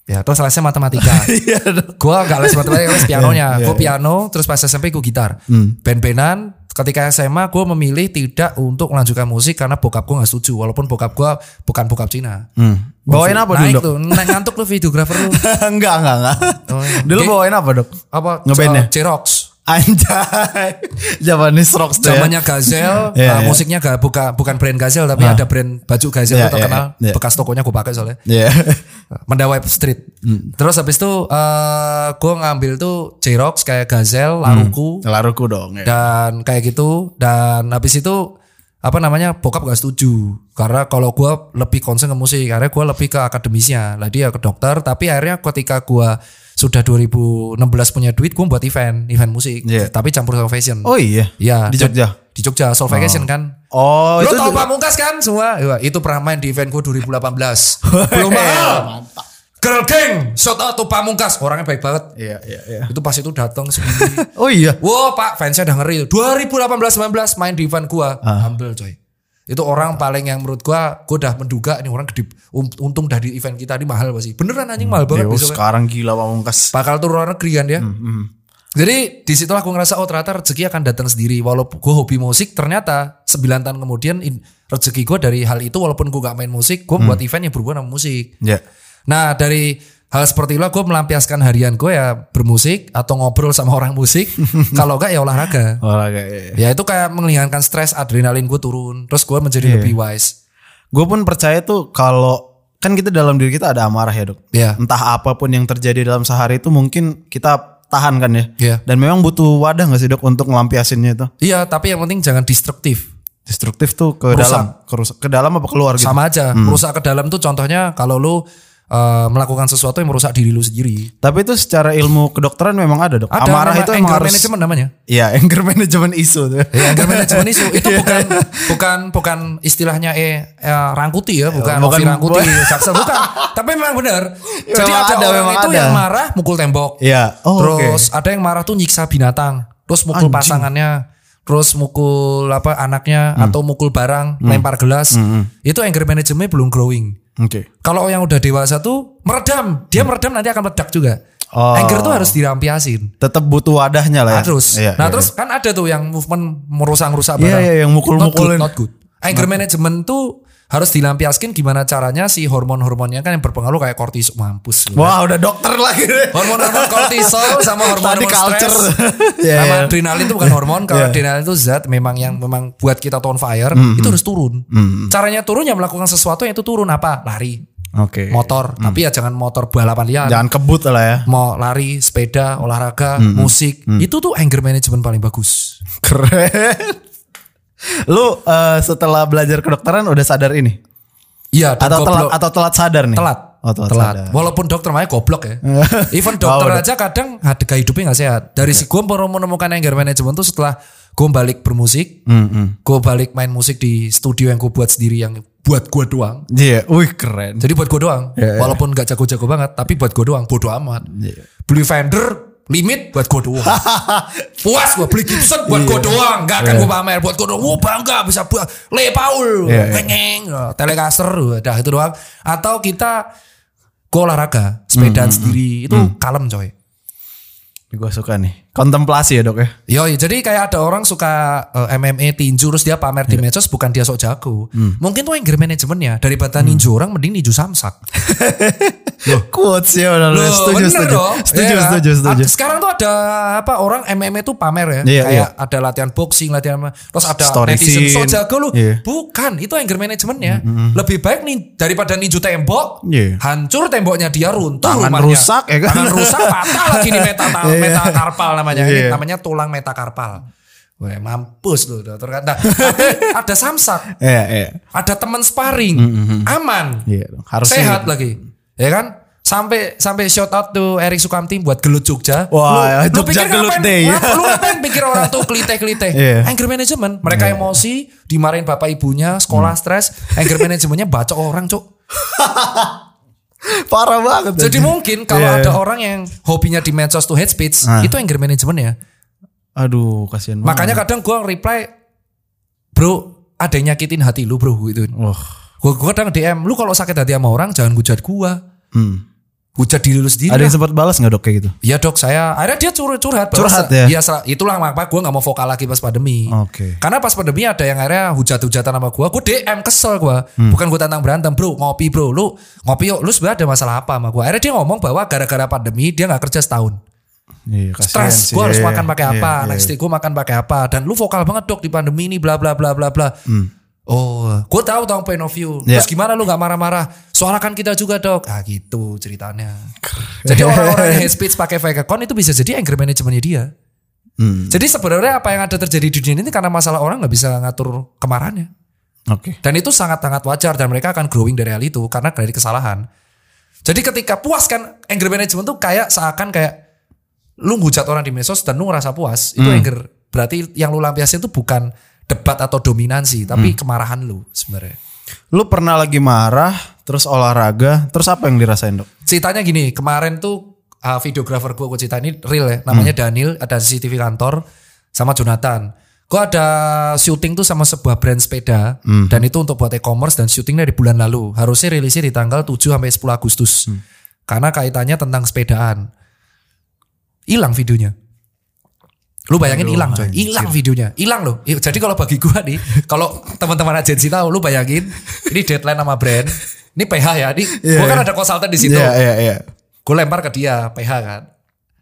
Iya. Ya, terus lesnya matematika. Iya. Gua gak les matematika, les pianonya. Iya, Gue piano, terus pas SMP gue gitar. Ben-benan, ketika SMA gue memilih tidak untuk melanjutkan musik karena bokap gue gak setuju. Walaupun bokap gue bukan bokap Cina. Hmm. Bawain apa dulu dok? tuh, ngantuk lu videografer lu. enggak enggak enggak. Oh, iya. Dulu bawain apa dok? Apa? Ngebandnya? Xerox. Anjay. Japanese rocks tuh ya. Zamannya Gazelle, Iya, uh, musiknya gak, bukan bukan brand Gazelle tapi ada brand baju Gazelle Iya, itu terkenal. iya, iya. Bekas tokonya gue pakai soalnya. Iya. Mendawai Street. Hmm. Terus habis itu uh, gue ngambil tuh Xerox kayak Gazelle, Laruku Laruku dong ya. dan kayak gitu dan habis itu apa namanya bokap gak setuju karena kalau gue lebih concern ke musik karena gue lebih ke akademisnya lah dia ke dokter tapi akhirnya ketika gue sudah 2016 punya duit gue buat event event musik. Iya. tapi campur sama fashion. Oh iya. Iya. Di Jogja. di Jogja Soul Vacation kan. Oh Lo itu tau Pamungkas kan? Semua. Wah, itu pernah main di event gue 2018 belum mahal. Girl Gang shout out to Pamungkas. Orangnya baik banget. Iya iya iya. itu pas itu datang sendiri. Oh iya. Wow pak fansnya udah ngeri. 2018-19 main di event gua. Humble coy Itu orang paling yang menurut gua Gua udah menduga ini orang gede un- Untung dah di event kita ini mahal pasti. Beneran anjing mahal banget besoknya. sekarang gila pamungkas. Bakal turun luar negeri kan dia Jadi di situlah aku ngerasa oh ternyata rezeki akan datang sendiri. Walaupun gua hobi musik ternyata 9 tahun kemudian in- rezeki gua dari hal itu Walaupun gua gak main musik Gua buat event yang berhubungan sama musik. Ya. Nah dari hal seperti itu gue melampiaskan harian gue ya bermusik atau ngobrol sama orang musik. Kalau enggak ya olahraga. Olahraga. Iya. Ya itu kayak menghilangkan stres, adrenalin gue turun. Terus gue menjadi Iya. lebih wise. Gue pun percaya tuh kalau kan kita dalam diri kita ada amarah ya dok. Iya. Entah apa pun yang terjadi dalam sehari itu mungkin kita tahan kan ya. Iya. Dan memang butuh wadah gak sih dok untuk ngelampiasinnya itu? Iya, tapi yang penting jangan destruktif. Destruktif tuh ke dalam, ke, rusak- ke dalam apa keluar gitu? Sama aja. Merusak ke dalam tuh contohnya kalau lu eh, melakukan sesuatu yang merusak diri lu sendiri. Tapi itu secara ilmu kedokteran memang ada dok. Ada amarah itu anger harus. management namanya. Iya, anger management isu. Ya, anger management isu itu Iya. bukan bukan bukan istilahnya eh, eh, rangkuti ya, bukan, Bukan- rangkuti, jaksel bukan. Tapi memang benar. Jadi Memang ada, ada, orang memang itu ada. yang marah mukul tembok. Iya. Oh, terus ada yang marah tuh nyiksa binatang, terus mukul Anjing. pasangannya, terus mukul apa anaknya Hmm. atau mukul barang, lempar gelas. Itu anger management belum growing. Oke. Kalau yang udah dewasa tuh meredam, dia meredam nanti akan meledak juga. Oh. Anger tuh harus dirampiasin. Tetap butuh wadahnya lah ya. Iya, nah iya, terus kan ada tuh yang movement merusak-rusak Iya, barang. iya, yang mukul-mukulin. Not good. Not good. Anger management tuh harus dilampiaskan gimana caranya si hormon-hormonnya kan yang berpengaruh kayak kortisol mampus. lu. Wah, udah dokter lagi. Hormon-hormon kortisol sama hormon Tadi culture. Iya, sama iya. adrenalin itu bukan hormon. Kalau Iya. adrenalin itu zat memang yang memang buat kita on fire, Hmm, itu harus turun. Caranya turun ya melakukan sesuatu yang itu turun apa? Lari, Oke. motor, tapi ya jangan motor balapan liar. Jangan kebut lah ya. Mau lari, sepeda, olahraga, Hmm, musik, itu tuh anger management paling bagus. Keren. Lu eh, setelah belajar kedokteran udah sadar ini? Iya, Atau telat atau telat sadar nih? telat. Oh, telat, telat. sadar. Walaupun dokter makanya goblok ya. Even dokter Wow, aja kadang ada gaya hidupnya gak sehat. Dari si gue baru menemukan anger management tuh setelah gue balik bermusik, Hmm, hmm. gue balik main musik di studio yang gue buat sendiri yang buat gue doang. Iya, wih keren. Jadi buat gue doang. Iya, iya. Walaupun gak jago-jago banget, tapi buat gue doang. Bodo amat. Iya. Beli Fender limit buat gue doang. Puas gue beli Gibson buat gue doang. Gak akan gue pamer buat gue doang. Wah bangga bisa buat Le Paul. Iya, iya. Ngeng. Telecaster. Udah itu doang. Atau kita gue olahraga. Sepedaan sendiri. Itu kalem coy. Gue suka nih. Kontemplasi ya dok ya. Yoi, jadi kayak ada orang suka eh, MMA tinju terus dia pamer di Iya. medsos bukan dia sok jago. Hmm. Mungkin tuh anger manajemennya daripada ninju orang mending ninju samsak. Quotes ya Loh, setuju bener setuju. dong. Setuju kan? setuju setuju. Sekarang tuh ada apa orang MMA tuh pamer ya. Iya, kayak ada latihan boxing, latihan terus ada Story netizen scene. so jago lu. Iya. Bukan, itu anger managementnya. Lebih baik nih daripada ninju tembok, Iya. hancur temboknya dia runtuh Tangan rusak, ya kan? Tangan rusak patah lagi nih meta Iya. metakarpal namanya. Ini Iya. namanya tulang metakarpal. Wah, mampus loh dokter kata. Tapi ada samsak, Iya iya. ada teman sparring, aman Iya dong. Harusnya sehat gitu. lagi ya kan sampai sampai shout out tuh Erik Sukamti buat gelut Jogja Wah, lu, lu Jogja pikir Gelut ngapain, Day. ngapa- lu ngapain pikir orang tuh klite klite Iya. anger management mereka emosi dimarahin bapak ibunya sekolah Hmm. stres anger managementnya baca orang cuk Parah banget. jadi mungkin kalau Iya. ada orang yang hobinya di medsos tuh hate speech Ah. itu anger management ya Aduh, kasihan banget. makanya kadang gua reply bro ada yang nyakitin hati lu bro gitu Wah. gua, gua kadang DM lu kalau sakit hati sama orang jangan hujat gua Hmm. Hujat diri lu sendiri Ada yang sempat balas nggak dok kayak gitu? Iya dok saya akhirnya dia curhat curhat Curhat ya? Iya itulah maka gue nggak mau vokal lagi pas pandemi. Oke. Karena pas pandemi ada yang akhirnya hujat-hujatan sama gue, gue DM kesel gue, Hmm. bukan gue tantang berantem bro, ngopi bro, lu ngopi yuk, lu sebenarnya ada masalah apa sama gue? Akhirnya dia ngomong bahwa gara-gara pandemi dia nggak kerja setahun, Iya, stres, gue harus makan pakai iya, apa, iya, next iya. gue makan pakai apa, dan lu vokal banget dok di pandemi ini, bla bla bla bla bla. Oh, gue tahu tentang point of view. Hmm. Iya. Terus gimana lu nggak marah-marah? Soalnya kan kita juga dok. Ah gitu ceritanya. Jadi orang-orang yang hate speech pakai fake account itu bisa jadi anger managementnya dia. Hmm. Jadi sebenarnya apa yang ada terjadi di dunia ini karena masalah orang nggak bisa ngatur kemarahannya. Oke. Dan itu sangat-sangat wajar dan mereka akan growing dari hal itu karena dari kesalahan. Jadi ketika puas kan anger management tuh kayak seakan kayak lu ngujat orang di medsos dan lu ngerasa puas itu anger. Berarti yang lu lampiasin itu bukan debat atau dominansi tapi kemarahan lu sebenarnya. Lu pernah lagi marah, terus olahraga, terus apa yang dirasain dok? Ceritanya gini, kemarin tuh uh, videografer gue, gue cerita ini real ya, namanya Daniel, ada CCTV kantor sama Jonathan. Gue ada syuting tuh sama sebuah brand sepeda dan itu untuk buat e-commerce dan syutingnya di bulan lalu. Harusnya rilisnya di tanggal 7 sampai 10 Agustus. Karena kaitannya tentang sepedaan. Hilang videonya. Lu bayangin hilang coy, hilang videonya, hilang loh. Jadi kalau bagi gua nih, kalau teman-teman agensi tahu, lu bayangin ini deadline sama brand, ini PH ya, ini Iya, gue kan iya. ada konsultan di situ. Iya, iya, iya. Gue lempar ke dia PH kan.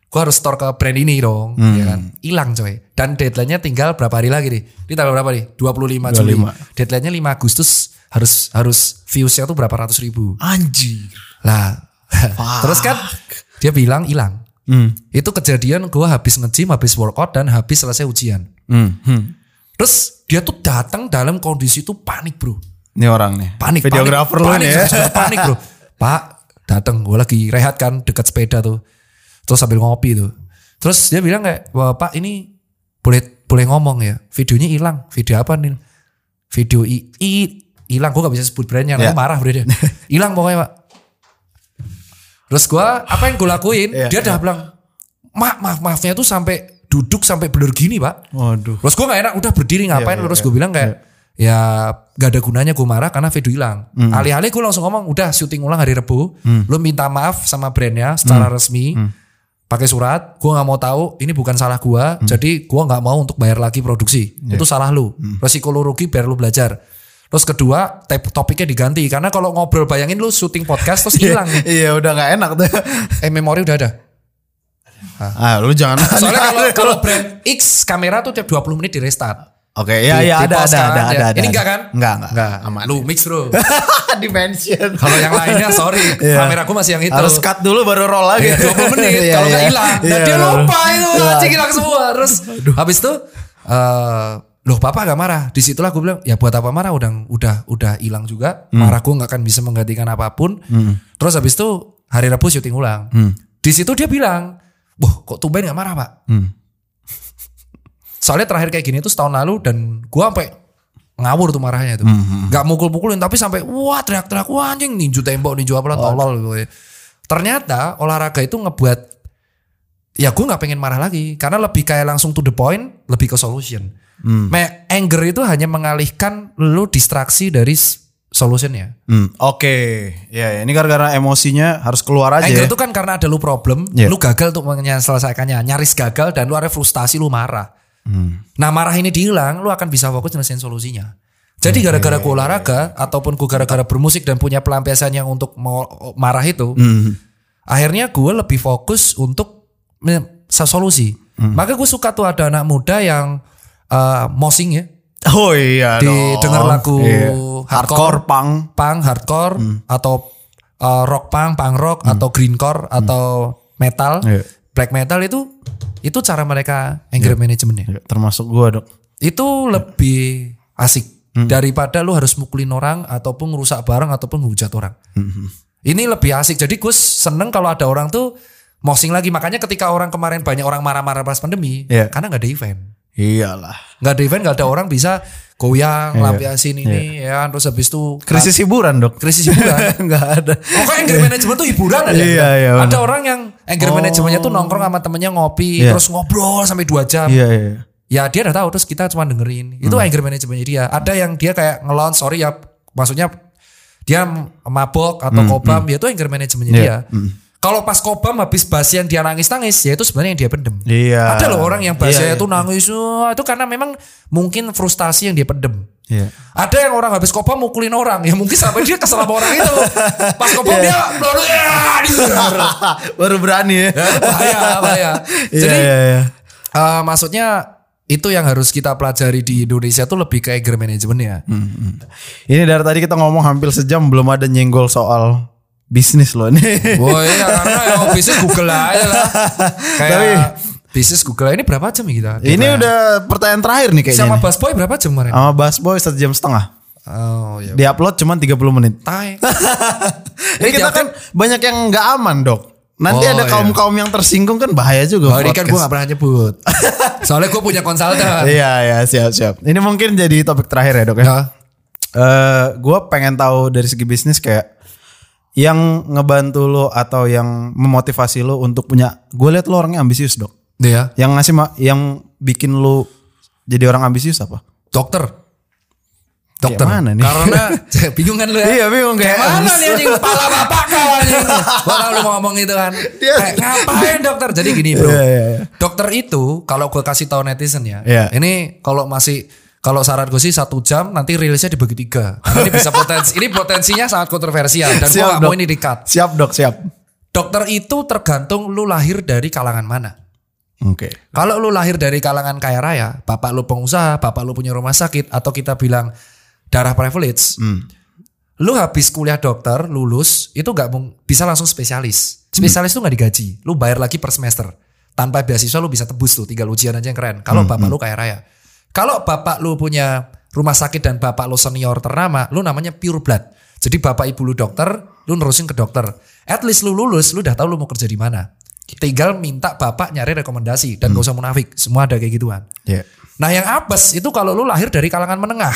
Gue harus store ke brand ini dong, Hmm. ya kan. Hilang coy. Dan deadline-nya tinggal berapa hari lagi nih? Ini tanggal berapa nih? 25 Juli. 25. Deadline-nya 5 Agustus harus harus views-nya tuh berapa ratus ribu. Anjir. Lah, terus kan dia bilang hilang. Hmm. Itu kejadian gue habis nge-gym, habis workout dan habis selesai ujian. Hmm. hmm. Terus dia tuh datang dalam kondisi tuh panik bro. Ini orang nih. Panik. Videografer panik, lu panik, nih ya. sudah panik bro. Pak datang, gue lagi rehat kan dekat sepeda tuh. Terus sambil ngopi tuh. Terus dia bilang kayak, wah pak ini boleh boleh ngomong ya. Videonya hilang. Video apa nih? Video i i- hilang. Gue gak bisa sebut brandnya. Ya. Nanti marah bro dia. Hilang pokoknya pak. Terus gue apa yang gue lakuin? Ya, dia udah bilang, maaf maaf maafnya tuh sampai duduk sampai bener gini pak. Waduh. Terus gue gak enak udah berdiri ngapain Iya, iya, terus iya. gue bilang kayak ya gak ada gunanya gue marah karena video hilang. Hmm. Alih-alih gue langsung ngomong udah syuting ulang hari Rebu, lu minta maaf sama brandnya secara Hmm. resmi, pakai surat, gue nggak mau tahu ini bukan salah gue, Hmm. jadi gue nggak mau untuk bayar lagi produksi, Iya. itu salah lu, Hmm. resiko lu rugi biar lu belajar. Terus kedua, topiknya diganti karena kalau ngobrol bayangin lu syuting podcast terus hilang nih. Iya udah gak enak tuh. Eh memori udah ada. Ah lu jangan. Soalnya kalau kalau brand X kamera tuh tiap 20 menit di restart. Oke, ya Di- ya ada ada kan, ada ada ada. Ini enggak kan? Enggak enggak. Enggak, aman. Lu mix bro. Dimension. Kalau yang lainnya sorry, Iya. kamera aku masih yang itu. Harus cut dulu baru roll lagi. Iya, 20 menit Iya, kalau nggak iya. hilang. Dan Iya, dia lupa itu, Iya. anjing hilang semua. Terus habis itu eh loh papa gak marah. Di situlah gue bilang ya buat apa marah udah udah udah hilang juga. Hmm. Marah gue nggak akan bisa menggantikan apa pun. Terus habis itu hari Rabu syuting ulang. Hmm. Di situ dia bilang, wah kok tumben gak marah pak? Hmm. Soalnya terakhir kayak gini tuh setahun lalu dan gua sampai ngawur tuh marahnya tuh. Hmm, Gak mukul-mukulin tapi sampai wah teriak-teriak wah anjing ninju tembok ninju apa lah tolol gitu. Ternyata olahraga itu ngebuat ya gue nggak pengen marah lagi karena lebih kayak langsung to the point, lebih ke solution. Hmm. Me- anger itu hanya mengalihkan lu distraksi dari solutionnya. Hmm, Oke, ya, ya ini gara-gara emosinya harus keluar aja. Anger ya. itu kan karena ada lu problem, Iya. lu gagal untuk menyelesaikannya, nyaris gagal dan lu ada frustasi lu marah. Nah marah ini dihilang, lu akan bisa fokus nyelesain solusinya. Jadi gara-gara gue olahraga ataupun gue gara-gara bermusik dan punya pelampiasan yang untuk mau marah itu, Hmm. akhirnya gue lebih fokus untuk solusi. Maka gue suka tuh ada anak muda yang eh, mosing ya, Oh iya Di dong. denger lagu Iya. hardcore. hardcore punk. punk, hardcore atau eh, rock punk, punk rock atau greencore atau metal, Iya. black metal itu itu cara mereka anger managementnya. Ya, termasuk gua, Dok. Itu lebih asik daripada lu harus mukulin orang ataupun ngerusak barang ataupun ngehujat orang. Ini lebih asik. Jadi gue seneng kalau ada orang tuh mosing lagi. Makanya ketika orang kemarin banyak orang marah-marah pas pandemi, Iya. karena nggak ada event. Iyalah. Nggak ada event, nggak ada orang bisa goyang, Iya. lampiasin ini, ya. Terus habis itu Krisis hiburan, Dok. krisis hiburan. Enggak ada. Pokoknya anger management tuh hiburan ada. Iya, iya, Ada orang yang anger Oh. managementnya tuh nongkrong sama temennya ngopi, Iya. terus ngobrol sampai dua jam. Iya, iya. Ya dia udah tahu terus kita cuma dengerin. Itu Hmm. anger managementnya dia. Ada yang dia kayak ngelon sorry ya, maksudnya dia mabok atau kobam, ya itu anger managementnya Hmm, Iya. dia. Kalau pas kobam habis basian dia nangis-nangis, ya itu sebenarnya yang dia pendem. Iya. Ada loh orang yang Iya, basiannya iya. nangis, wah, itu karena memang mungkin frustasi yang dia pendem. Iya. Ada yang orang habis kobam mukulin orang, ya mungkin sampai dia kesel sama orang itu. Pas kobam Iya. dia baru ya. Baru berani ya. bahaya, bahaya. Iya, Jadi iya, iya. eh, maksudnya itu yang harus kita pelajari di Indonesia tuh lebih ke anger management ya. Hmm. Ini dari tadi kita ngomong hampir sejam belum ada nyenggol soal bisnis loh nih. Wah iya karena ya bisnis Google aja lah. Kayak Tapi- bisnis Google ini berapa jam ya kita? Ini udah pertanyaan terakhir nih kayaknya. sama nih. Bus Boy berapa jam kemarin? Sama Bass Boy satu jam setengah. Oh iya. Di-upload cuma 30 menit. Tai. Ini kita kan banyak yang nggak aman dok. Nanti Oh, ada iya. kaum-kaum yang tersinggung kan bahaya juga. Oh ini kan gue gak pernah nyebut. Soalnya gue punya konsultan. Iya iya siap siap. Ini mungkin jadi topik terakhir ya dok ya. Ya. Eh, gue pengen tahu dari segi bisnis kayak yang ngebantu lo atau yang memotivasi lo untuk punya. Gue liat lo orangnya ambisius dok. Iya. Yang ngasih yang bikin lo jadi orang ambisius apa? Dokter. Dokter. Kayak mana nih? Karena bingung kan lu ya? Iya, bingung, kayak kayak mana nih anjing kepala bapak kau anjing. Lu mau ngomong itu kan. Kayak ngapain dokter? Jadi gini, Bro. Iya, iya, iya. Dokter itu kalau gue kasih tahu netizen ya. Iya. Ini kalau masih Kalau saran gue sih satu jam nanti rilisnya dibagi tiga. Karena ini bisa potensi, ini potensinya sangat kontroversial dan gue Siap, gak mau ini di-cut. Siap dok, siap. Dokter itu tergantung lu lahir dari kalangan mana. Oke. Kalau lu lahir dari kalangan kaya raya, bapak lu pengusaha, bapak lu punya rumah sakit, atau kita bilang darah privilege, Hmm. lu habis kuliah dokter, lulus, itu nggak bisa langsung spesialis. Spesialis tuh nggak digaji, lu bayar lagi per semester. Tanpa beasiswa lu bisa tebus tuh, tinggal ujian aja yang keren. Kalau bapak lu kaya raya. Kalau bapak lu punya rumah sakit dan bapak lu senior ternama, lu namanya pure blood. Jadi bapak ibu lu dokter, lu nerusin ke dokter. At least lu lulus, lu udah tahu lu mau kerja di mana. Tinggal minta bapak nyari rekomendasi dan gak usah munafik, semua ada kayak gituan. Ya. Nah yang apes itu kalau lu lahir dari kalangan menengah.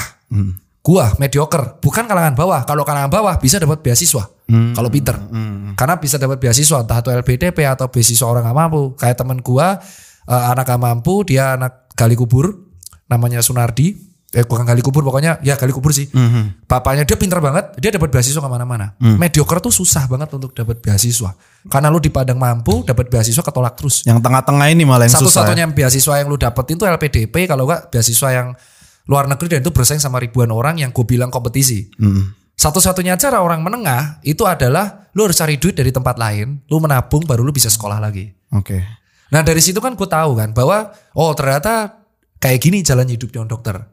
Gua mediocre, bukan kalangan bawah. Kalau kalangan bawah bisa dapat beasiswa. Kalau pinter. Karena bisa dapat beasiswa entah itu LPDP atau beasiswa orang gak mampu. Kayak temen gua eh, anak gak mampu, dia anak gali kubur namanya Sunardi. Eh bukan gali kubur pokoknya ya gali kubur sih. Bapaknya dia pinter banget, dia dapat beasiswa ke mana-mana. Mediocre tuh susah banget untuk dapat beasiswa. Karena lu di Padang mampu, dapat beasiswa ketolak terus Yang tengah-tengah ini malah yang susah. ya. satu-satunya beasiswa yang lu dapet itu LPDP kalau enggak beasiswa yang luar negeri dan itu bersaing sama ribuan orang yang gue bilang kompetisi. Hmm. Satu-satunya cara orang menengah itu adalah lu harus cari duit dari tempat lain, lu menabung baru lu bisa sekolah lagi. Oke. Nah dari situ kan gue tahu kan bahwa oh ternyata kayak gini jalan hidupnya dokter.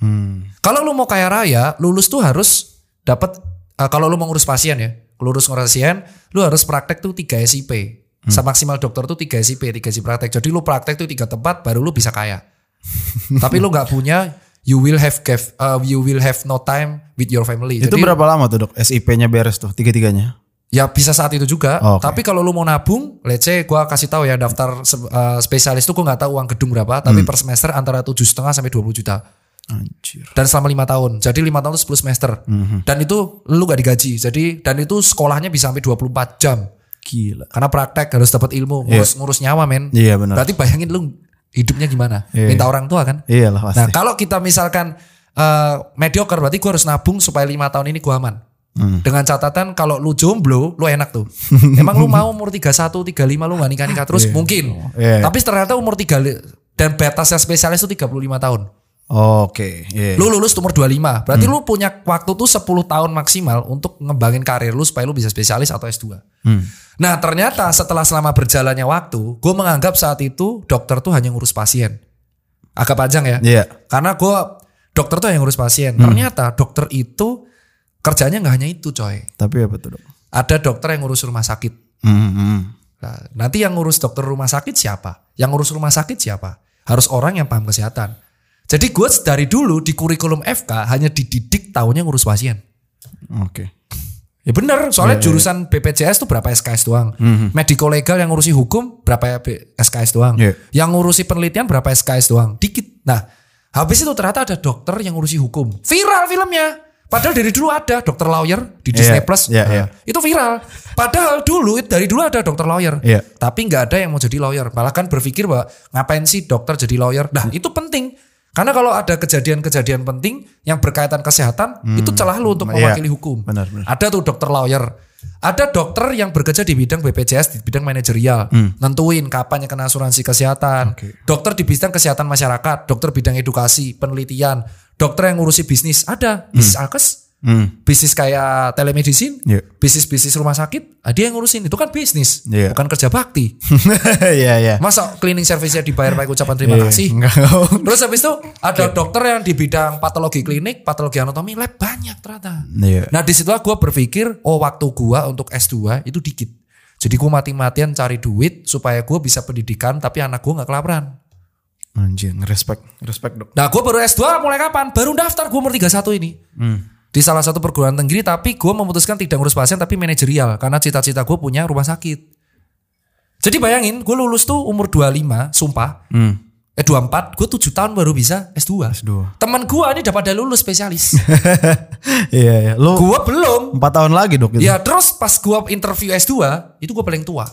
Hmm. Kalau lu mau kaya raya, lulus tuh harus dapat eh, kalau lu mau ngurus pasien ya, lulus ngurus pasien, lu harus praktek tuh 3 SIP. Semaksimal dokter tuh 3 SIP, 3 SIP praktek. Jadi lu praktek tuh tiga tempat baru lu bisa kaya. Tapi lu nggak punya, you will have uh, you will have no time with your family. Itu Jadi berapa lama tuh dok? SIP-nya beres tuh tiga-tiganya? Ya bisa saat itu juga. Oke. Tapi kalau lu mau nabung, let's say gua kasih tahu ya daftar uh, spesialis tuh gua nggak tahu uang gedung berapa, tapi per semester antara tujuh setengah sampai 20 juta. Anjir. dan selama lima tahun. Jadi lima tahun itu 10 semester. Dan itu lu gak digaji. Jadi dan itu sekolahnya bisa sampai 24 jam. Gila. Karena praktek harus dapat ilmu, ngurus ngurus nyawa men. Iya benar. Berarti bayangin lu hidupnya gimana? Iya. Minta orang tua kan? Iyalah pasti. Nah, kalau kita misalkan eh, mediocre berarti gua harus nabung supaya lima tahun ini gua aman. Hmm. Dengan catatan kalau lu jomblo, lu enak tuh. Emang lu mau umur 31, 35 lu gak nikah-nikah terus? Mungkin. Iya. Tapi ternyata umur 3 dan batasnya spesialis itu 35 tahun. Oke. Iya. Lu lulus umur 25. Berarti lu punya waktu tuh 10 tahun maksimal untuk ngembangin karir lu supaya lu bisa spesialis atau S2. Nah ternyata setelah selama berjalannya waktu, gue menganggap saat itu dokter tuh hanya ngurus pasien. Agak panjang ya. Iya. Karena gue dokter tuh hanya ngurus pasien. Ternyata dokter itu kerjanya nggak hanya itu coy. Tapi apa tuh dok? Ada dokter yang ngurus rumah sakit. Hmm, hmm. Nah, nanti yang ngurus dokter rumah sakit siapa? Yang ngurus rumah sakit siapa? Harus orang yang paham kesehatan. Jadi gue dari dulu di kurikulum FK hanya dididik tahunya ngurus pasien. Oke. Ya bener, soalnya jurusan BPJS tuh berapa SKS doang. Medico legal yang ngurusi hukum berapa SKS doang. Iya. Yang ngurusi penelitian berapa SKS doang. Dikit. Nah, habis itu ternyata ada dokter yang ngurusi hukum. Viral filmnya. Padahal dari dulu ada dokter lawyer di Disney Iya, Plus. iya, Nah, iya. Itu viral. Padahal dulu dari dulu ada dokter lawyer. Iya. Tapi nggak ada yang mau jadi lawyer. Malah kan berpikir bahwa ngapain sih dokter jadi lawyer? Nah, itu penting. Karena kalau ada kejadian-kejadian penting yang berkaitan kesehatan, itu celah lu untuk Iya. mewakili hukum. Benar, benar. Ada tuh dokter lawyer. Ada dokter yang bekerja di bidang BPJS, di bidang manajerial. Nentuin kapan yang kena asuransi kesehatan. Oke. Dokter di bidang kesehatan masyarakat. Dokter bidang edukasi, penelitian. Dokter yang ngurusi bisnis. Ada. Bisnis alkes. Hmm. Bisnis kayak telemedicine. Iya. Bisnis-bisnis rumah sakit. ah, Dia yang ngurusin. Itu kan bisnis. Iya. Bukan kerja bakti. Iya iya. Masa cleaning service-nya dibayar pakai ucapan terima Iya, kasih? Enggak. Terus habis itu ada dokter yang di bidang patologi klinik, patologi anatomi, lab banyak ternyata. Iya. Nah di situlah gue berpikir, oh waktu gue untuk S2 itu dikit. Jadi gue mati-matian cari duit supaya gue bisa pendidikan tapi anak gue nggak kelaparan. Anjir, respect, respect dok. Nah gue baru S2 mulai kapan? Baru daftar gue umur 31 ini. Di salah satu perguruan tinggi tapi gue memutuskan tidak ngurus pasien tapi manajerial. Karena cita-cita gue punya rumah sakit. Jadi bayangin gue lulus tuh umur 25, sumpah. Hmm. Eh 24, gue 7 tahun baru bisa S2. S2. Teman gue ini dapat pada lulus spesialis. Iya iya. Lu gue belum. empat tahun lagi dok gitu. Ya terus pas gue interview S2, itu gue paling tua.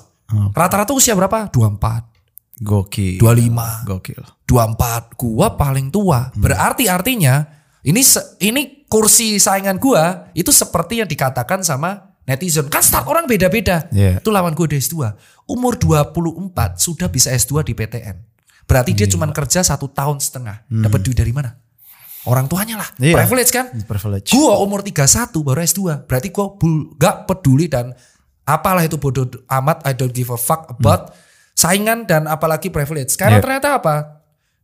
Rata-rata usia berapa? 24, Gokil. 25, Gokil. 24. Gue paling tua. Berarti artinya ini ini kursi saingan gue itu seperti yang dikatakan sama netizen. Kan start orang beda-beda. Iya. Itu lawan gue di S2. Umur 24 sudah bisa S2 di PTN. Berarti dia cuma kerja satu tahun setengah. Dapat duit dari mana? orang tuanya lah. Iya. Privilege kan? Privilege. Gua umur 31 baru S2. Berarti gua gak peduli dan apalah itu bodoh amat I don't give a fuck about saingan dan apalagi privilege. Karena Iya. ternyata apa?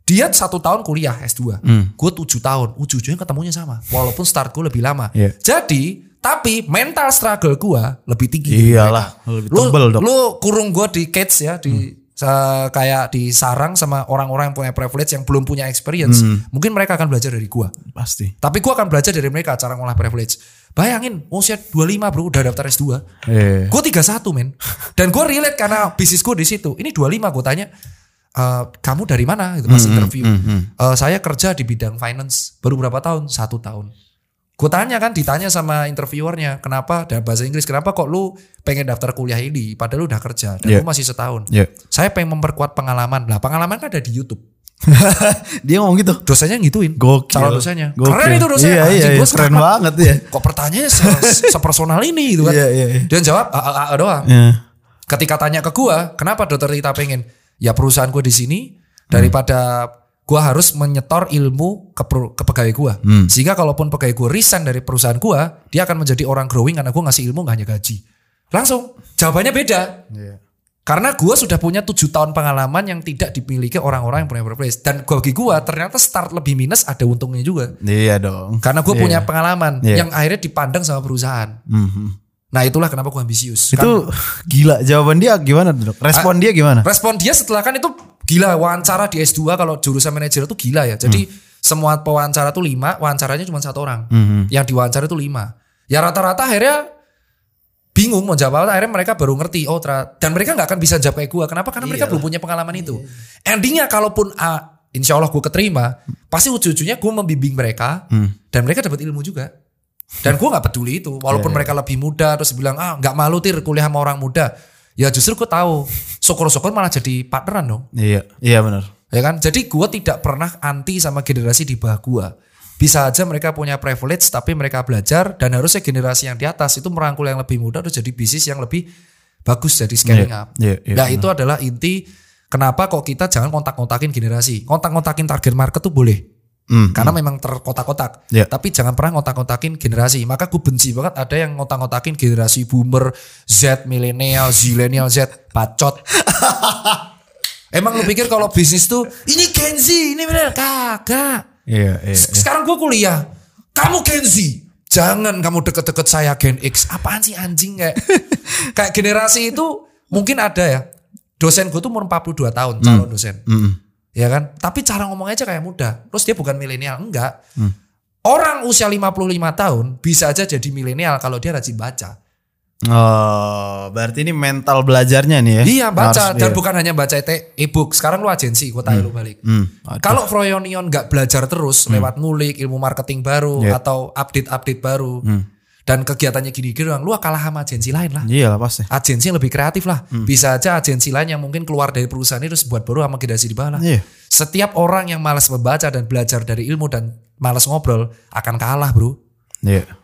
Dia satu tahun kuliah S2. Gue tujuh tahun. Ujung-ujungnya ketemunya sama. Walaupun start gue lebih lama. Iya. Jadi tapi mental struggle gua lebih tinggi. Iyalah, lebih Lu, tebel dok. Hmm. lu kurung gue di cage ya di sa- kayak di sarang sama orang-orang yang punya privilege yang belum punya experience. Hmm. Mungkin mereka akan belajar dari gua. Pasti. Tapi gua akan belajar dari mereka cara ngolah privilege. Bayangin, usia 25 bro udah daftar S2. Iya. Gue 31 men. Dan gue relate karena bisnis gue di situ. Ini 25 gue tanya, "E, kamu dari mana? Gitu pas interview. "E, saya kerja di bidang finance. Baru berapa tahun? Satu tahun. Gue tanya kan, ditanya sama interviewernya, kenapa dalam bahasa Inggris, kenapa kok lu pengen daftar kuliah ini, padahal lu udah kerja dan Iya. lu masih setahun. Iya. Saya pengen memperkuat pengalaman. Lah pengalaman kan ada di YouTube. Dia ngomong gitu. Dosennya ngituin. Gokil. Calon dosennya. Gokil. Keren itu dosennya. Iya, iya, iya, gua keren banget ya. Kok pertanyaannya se- sepersonal ini gitu kan. Iya, iya, iya. Dia jawab "A, A, A doang. Iya. Ketika tanya ke gua, kenapa dokter Tita pengen? Ya perusahaan gua di sini daripada gua harus menyetor ilmu ke, ke pegawai gua. Sehingga kalaupun pegawai gua resign dari perusahaan gua, dia akan menjadi orang growing karena gua ngasih ilmu gak hanya gaji. Langsung jawabannya beda. Iya. Karena gua sudah punya tujuh tahun pengalaman yang tidak dimiliki orang-orang yang punya privilege. Dan gua bagi gua ternyata start lebih minus ada untungnya juga. Iya dong. Karena gue Iya. punya pengalaman Iya. yang akhirnya dipandang sama perusahaan. Mhm. Nah itulah kenapa gue ambisius. Kan Itu gila. Jawaban dia gimana dok? Respon dia gimana? respon dia setelah kan itu gila wawancara di S2 kalau jurusan manajer itu gila ya. Jadi semua pewawancara tuh lima, wawancaranya cuma satu orang. Mhm. Yang diwawancara itu lima. Ya rata-rata akhirnya bingung mau jawab apa akhirnya mereka baru ngerti oh tra- dan mereka nggak akan bisa jawab kayak gue kenapa? Karena mereka belum punya pengalaman itu. Endingnya kalaupun ah, insya Allah gue keterima pasti ujung-ujungnya gue membimbing mereka dan mereka dapat ilmu juga. Dan gue nggak peduli itu. Walaupun mereka lebih muda terus bilang ah nggak malu tir kuliah sama orang muda. Ya justru gue tahu syukur-syukur malah jadi partneran dong. Iya. Iya benar. ya kan? Jadi gue tidak pernah anti sama generasi di bawah gue bisa aja mereka punya privilege tapi mereka belajar dan harusnya generasi yang di atas itu merangkul yang lebih muda terus jadi bisnis yang lebih bagus jadi scaling Iya, up. iya, iya, nah itu adalah inti kenapa kok kita jangan kontak-kontakin generasi. Kontak-kontakin target market tuh boleh Hmm. karena memang terkotak-kotak. Iya. tapi jangan pernah ngotak-ngotakin generasi. Maka gue benci banget ada yang ngotak-ngotakin generasi boomer Z milenial zilenial Z. Bacot. Emang lu pikir kalau bisnis tuh ini Gen Z, ini bener. Kagak. Iya, iya. S- Sekarang gue kuliah, kamu Gen Z. Jangan kamu deket-deket saya Gen X. Apaan sih anjing kayak kayak generasi itu mungkin ada ya. Dosen gue tuh umur 42 tahun calon dosen. Mm-mm. Ya kan? Tapi cara ngomongnya aja kayak muda. Terus dia bukan milenial, enggak. Orang usia 55 tahun bisa aja jadi milenial kalau dia rajin baca. Oh, berarti ini mental belajarnya nih ya? Iya baca Harus, dan iya. bukan hanya baca e-book. Sekarang lu agensi, gue tanya lu balik. Hmm. Kalau Froyonion nggak belajar terus lewat ngulik ilmu marketing baru Iya. atau update-update baru dan kegiatannya gini-gini doang, lu kalah sama agensi lain lah. Iya lah pasti. Agensi yang lebih kreatif lah. Bisa aja agensi lain yang mungkin keluar dari perusahaan itu terus buat baru sama generasi di bawah lah. Iya. Setiap orang yang malas membaca dan belajar dari ilmu dan malas ngobrol akan kalah bro. Iya.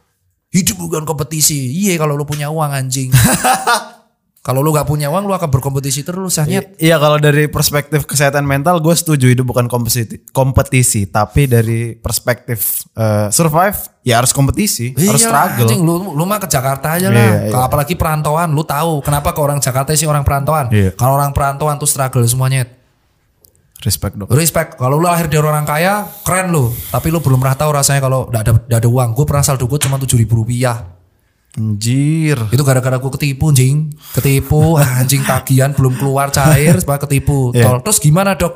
Hidup bukan kompetisi. Iya kalau lu punya uang anjing. kalau lu gak punya uang lu akan berkompetisi terus nyet. Iya kalau dari perspektif kesehatan mental gue setuju itu bukan kompetisi, kompetisi tapi dari perspektif eh, survive ya harus kompetisi, harus Iya, struggle. anjing, lu, lu mah ke Jakarta aja Iya, lah. iya. Kalau Apalagi perantauan, lu tahu kenapa ke orang Jakarta sih orang perantauan. Iya. Kalau orang perantauan tuh struggle semuanya. Respect dok. Respect. Kalau lu lahir dari orang kaya, keren lu. Tapi lu belum pernah tahu rasanya kalau gak ada, gak ada uang. Gue pernah saldo gue cuma tujuh ribu rupiah. Anjir. Itu gara-gara gue ketipu, anjing. Ketipu, anjing tagihan belum keluar cair, sebab ketipu. Tol. Terus gimana dok?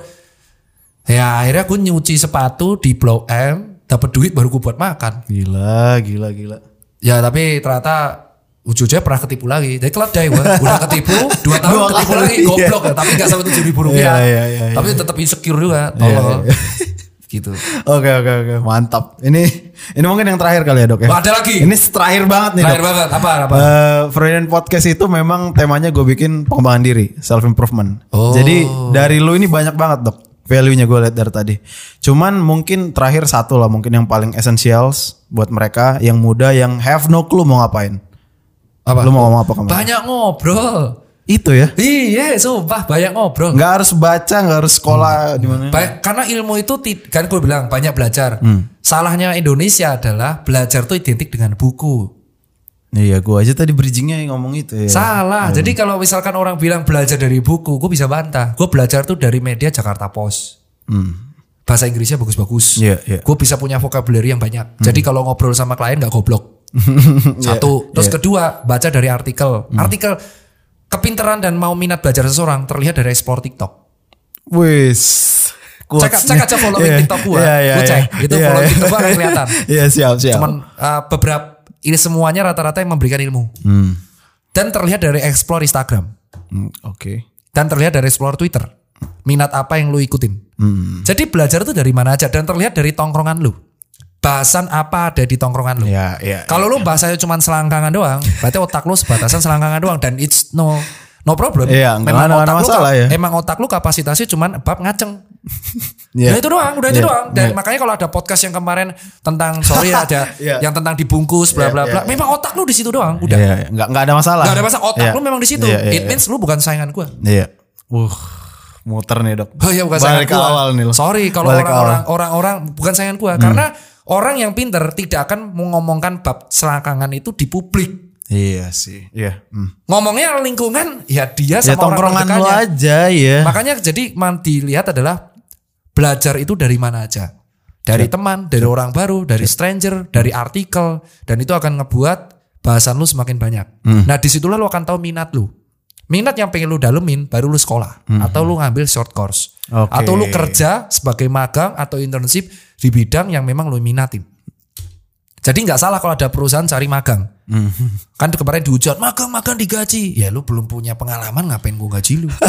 Ya akhirnya gue nyuci sepatu di Blok M, dapat duit baru gue buat makan. Gila, gila, gila. Ya tapi ternyata ujungnya pernah ketipu lagi. Jadi keledai gue. Udah ketipu, dua tahun Dua ketipu lagi. iya. Goblok ya. Tapi gak sampai tujuh ribu rupiah. Iya, iya, iya, Tapi tetap insecure juga. Tolol. iya. gitu. Oke, oke, oke, mantap. Ini ini mungkin yang terakhir kali ya dok ya. Ada lagi. Ini terakhir banget nih Terakhir dok. banget. Apa? apa? Eh, Freudian Podcast itu memang temanya gue bikin pengembangan diri, self improvement. Oh. Jadi dari lu ini banyak banget dok, value-nya gue lihat dari tadi. Cuman mungkin terakhir satu lah, mungkin yang paling essentials buat mereka yang muda yang have no clue mau ngapain. Apa? Lu mau ngomong apa kemarin? Banyak ngobrol. Itu ya. Iya, sumpah banyak ngobrol. Nggak harus baca, nggak harus sekolah di mana. Karena ilmu itu kan gue bilang banyak belajar. Hmm. Salahnya Indonesia adalah belajar tuh identik dengan buku. Iya, gua aja tadi bridgingnya ngomong itu ya. Salah. Jadi kalau misalkan orang bilang belajar dari buku, gue bisa bantah. Gue belajar tuh dari media Jakarta Post. Hmm. Bahasa Inggrisnya bagus-bagus. Iya, iya. Gue bisa punya vocabulary yang banyak. Jadi kalau ngobrol sama klien nggak goblok. Satu. Terus kedua, baca dari artikel. Artikel kepinteran dan mau minat belajar seseorang terlihat dari explore TikTok. Wis. Cek, cek aja following TikTok gua. Iya, iya, Gua cek. iya. Itu Iya, follow iya. TikTok gua akan kelihatan. Iya, siap, siap. Cuman uh, beberapa ini semuanya rata-rata yang memberikan ilmu. Hmm. Dan terlihat dari explore Instagram. Hmm, Oke. Dan terlihat dari explore Twitter. Minat apa yang lu ikutin. Hmm. Jadi belajar itu dari mana aja dan terlihat dari tongkrongan lu. Bahasan apa ada di tongkrongan lu. Iya, iya. Kalau lu bahasanya cuma selangkangan doang, berarti otak lu sebatasan selangkangan doang dan it's no no problem. Iya, nggak ada- nggak ada lu masalah kap- ya. Emang otak lu kapasitasnya cuma bab ngaceng. Iya. Nah itu doang, udah itu Iya, doang. Dan iya. makanya kalau ada podcast yang kemarin tentang sorry ada Iya. yang tentang dibungkus bla bla Iya, bla. iya, Memang otak lu di situ doang, udah. Iya, iya. nggak nggak ada masalah. Gak ada masalah, otak Iya. lu memang di situ. Iya, iya, It means lu bukan saingan gua. Iya. Wuh, muter nih dok. Oh iya bukan Balik saingan gua. awal nih lo. Sorry kalau orang-orang. Hmm. orang-orang bukan saingan gua karena orang yang pinter tidak akan mengomongkan bab selangkangan itu di publik. Iya sih. Iya. Hmm. Ngomongnya lingkungan ya dia Ya sama orang tongkrongan lo terdekatnya. aja ya. Makanya jadi man dilihat adalah belajar itu dari mana aja. Dari teman, dari orang baru, dari stranger, dari artikel dan itu akan ngebuat bahasan lu semakin banyak. Hmm. Nah, di situlah lu akan tahu minat lu. Minat yang pengen lu dalemin baru lu sekolah atau lu ngambil short course. Hmm. Oke. Atau lu kerja sebagai magang atau internship di bidang yang memang lu minatin. Jadi nggak salah kalau ada perusahaan cari magang. Hmm. Kan kemarin dihujat magang-magang digaji. Ya lu belum punya pengalaman ngapain gua gaji lu?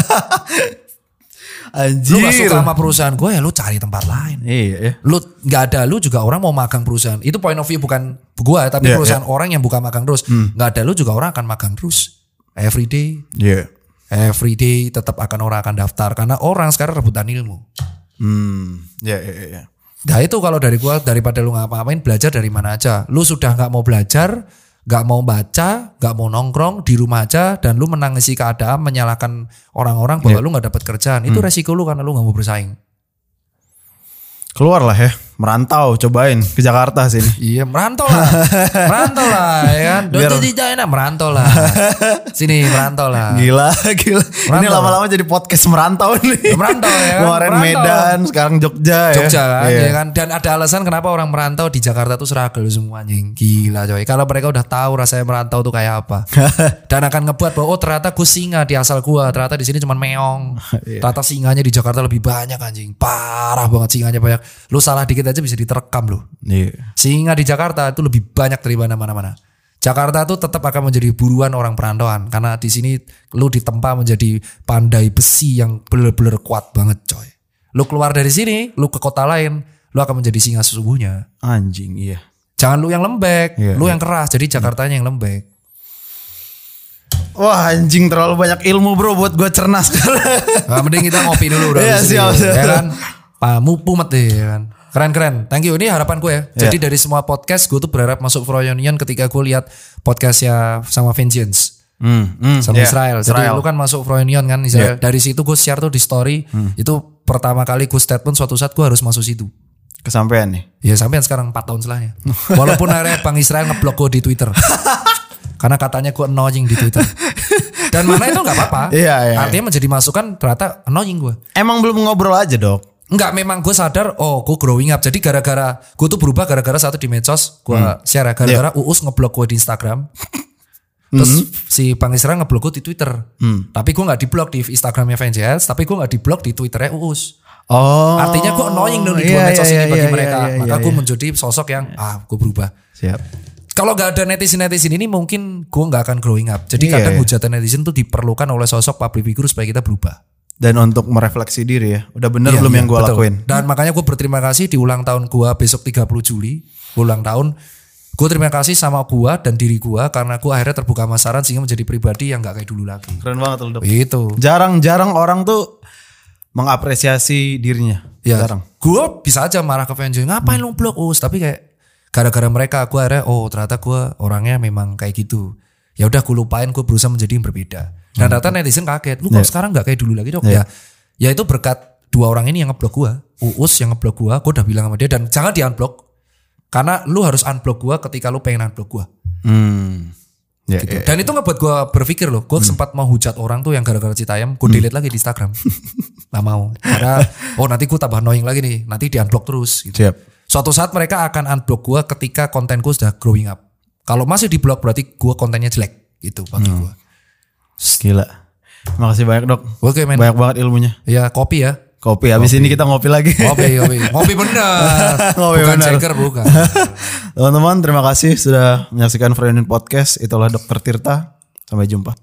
Anjir. lu gak suka sama perusahaan gue ya lu cari tempat lain Iya ya. lu nggak ada lu juga orang mau magang perusahaan itu point of view bukan gue tapi Iya, perusahaan orang yang buka magang terus nggak ada lu juga orang akan magang terus every day Iya. every day tetap akan orang akan daftar karena orang sekarang rebutan ilmu Hmm. Iya iya iya. Nah itu kalau dari gua daripada lu ngapa-ngapain belajar dari mana aja. Lu sudah nggak mau belajar, nggak mau baca, nggak mau nongkrong di rumah aja dan lu menangisi keadaan menyalahkan orang-orang bahwa lu nggak dapat kerjaan. Itu resiko lu karena lu nggak mau bersaing. Keluar lah ya. Merantau cobain ke Jakarta sini. Iya merantau lah, merantau lah ya kan. Biar- tidak enak merantau lah. Sini merantau lah. Gila, gila. Ini Merantau. lama-lama jadi podcast merantau nih. Merantau ya kan? Kemarin. Medan, sekarang Jogja, ya. Jogja kan, Iya. ya kan. Dan ada alasan kenapa orang merantau di Jakarta tuh seragam semua anjing. Gila coy. Kalau mereka udah tahu rasanya merantau tuh kayak apa. Dan akan ngebuat bahwa oh ternyata gue singa di asal gue. Ternyata di sini cuma meong. Iya. Ternyata singanya di Jakarta lebih banyak anjing. Parah banget singanya banyak. Lu salah dikit aja bisa diterekam lu. Iya. Singa di Jakarta itu lebih banyak daripada mana-mana. Jakarta tuh tetap akan menjadi buruan orang perantauan karena di sini lu ditempa menjadi pandai besi yang bener-bener kuat banget coy. Lu keluar dari sini, lu ke kota lain, lu akan menjadi singa sesungguhnya. Anjing, iya. Jangan lu yang lembek, Iya, lu yang keras. Jadi Jakartanya yang lembek. Wah anjing terlalu banyak ilmu bro buat gue cerna sekarang. Nah, mending kita ngopi dulu udah Iya, siap, siap. ya kan. Pamu pumet deh ya kan. Keren keren. Thank you. Ini harapan gue ya. Jadi Iya. dari semua podcast gue tuh berharap masuk Froyonion ketika gue lihat podcastnya sama Vengeance. Hmm, hmm, sama iya. Israel. Jadi lu kan masuk Froyonion kan Israel. Dari situ gue share tuh di story. Hmm. Itu pertama kali gue statement suatu saat gue harus masuk situ. Kesampean nih. Ya sampai sekarang 4 tahun setelahnya. Walaupun akhirnya Bang Israel ngeblok gue di Twitter. Karena katanya gue annoying di Twitter. Dan mana itu nggak apa-apa. Iya, iya, Artinya menjadi masukan ternyata annoying gue. Emang belum ngobrol aja dok. Enggak, memang gue sadar, oh gue growing up. Jadi gara-gara, gue tuh berubah gara-gara satu di medsos. Gue Hmm. share ya, gara-gara Iya. Uus ngeblok gue di Instagram. Terus si Bang Israel ngeblok gue di Twitter. Hmm. Tapi gue gak diblok di Instagramnya Vengeance, tapi gue gak diblok di Twitternya Uus. Oh. Artinya gue annoying dong di iya, dua medsos iya, ini bagi iya, mereka. iya, iya, Maka iya. gue menjadi sosok yang, ah gue berubah. Siap. Kalau gak ada netizen-netizen ini mungkin gue gak akan growing up. Jadi Iya, kadang iya. hujatan netizen tuh diperlukan oleh sosok public figure supaya kita berubah. Dan untuk merefleksi diri ya. Udah bener Iya, belum iya, yang gue lakuin. Dan makanya gue berterima kasih di ulang tahun gue besok 30 Juli, ulang tahun. Gue terima kasih sama gue dan diri gue karena gue akhirnya terbuka masaran sehingga menjadi pribadi yang gak kayak dulu lagi. Keren banget loh dok. Itu. Jarang-jarang orang tuh mengapresiasi dirinya. Ya, Jarang. gue bisa aja marah ke fans ngapain lu blok us tapi kayak gara-gara mereka gue akhirnya oh ternyata gue orangnya memang kayak gitu. Ya udah gue lupain gue berusaha menjadi yang berbeda. Dan rata netizen kaget, lu kok sekarang nggak kayak dulu lagi dok? Ya, ya itu berkat dua orang ini yang ngeblok gua, Uus yang ngeblok gua, gua udah bilang sama dia dan jangan di unblock. Karena lu harus unblock gua ketika lu pengen unblock gua. Hmm. Ya, Gitu. ya. Dan itu ngebuat gua berpikir loh, gua sempat mau hujat orang tuh yang gara-gara Citayam, gua delete lagi di Instagram. Gak mau. Karena oh nanti gua tambah annoying lagi nih, nanti di unblock terus gitu. Siap. Suatu saat mereka akan unblock gua ketika kontenku sudah growing up. Kalau masih di blog berarti gua kontennya jelek gitu bagi gua. Gila. Makasih banyak dok. Oke men. Banyak banget ilmunya. Ya kopi ya. Kopi. Habis ini kita ngopi lagi. Ngopi, ngopi. Ngopi bener. Ngopi bukan bener. shaker, bukan. Teman-teman terima kasih sudah menyaksikan Friendin Podcast. Itulah Dokter Tirta. Sampai jumpa.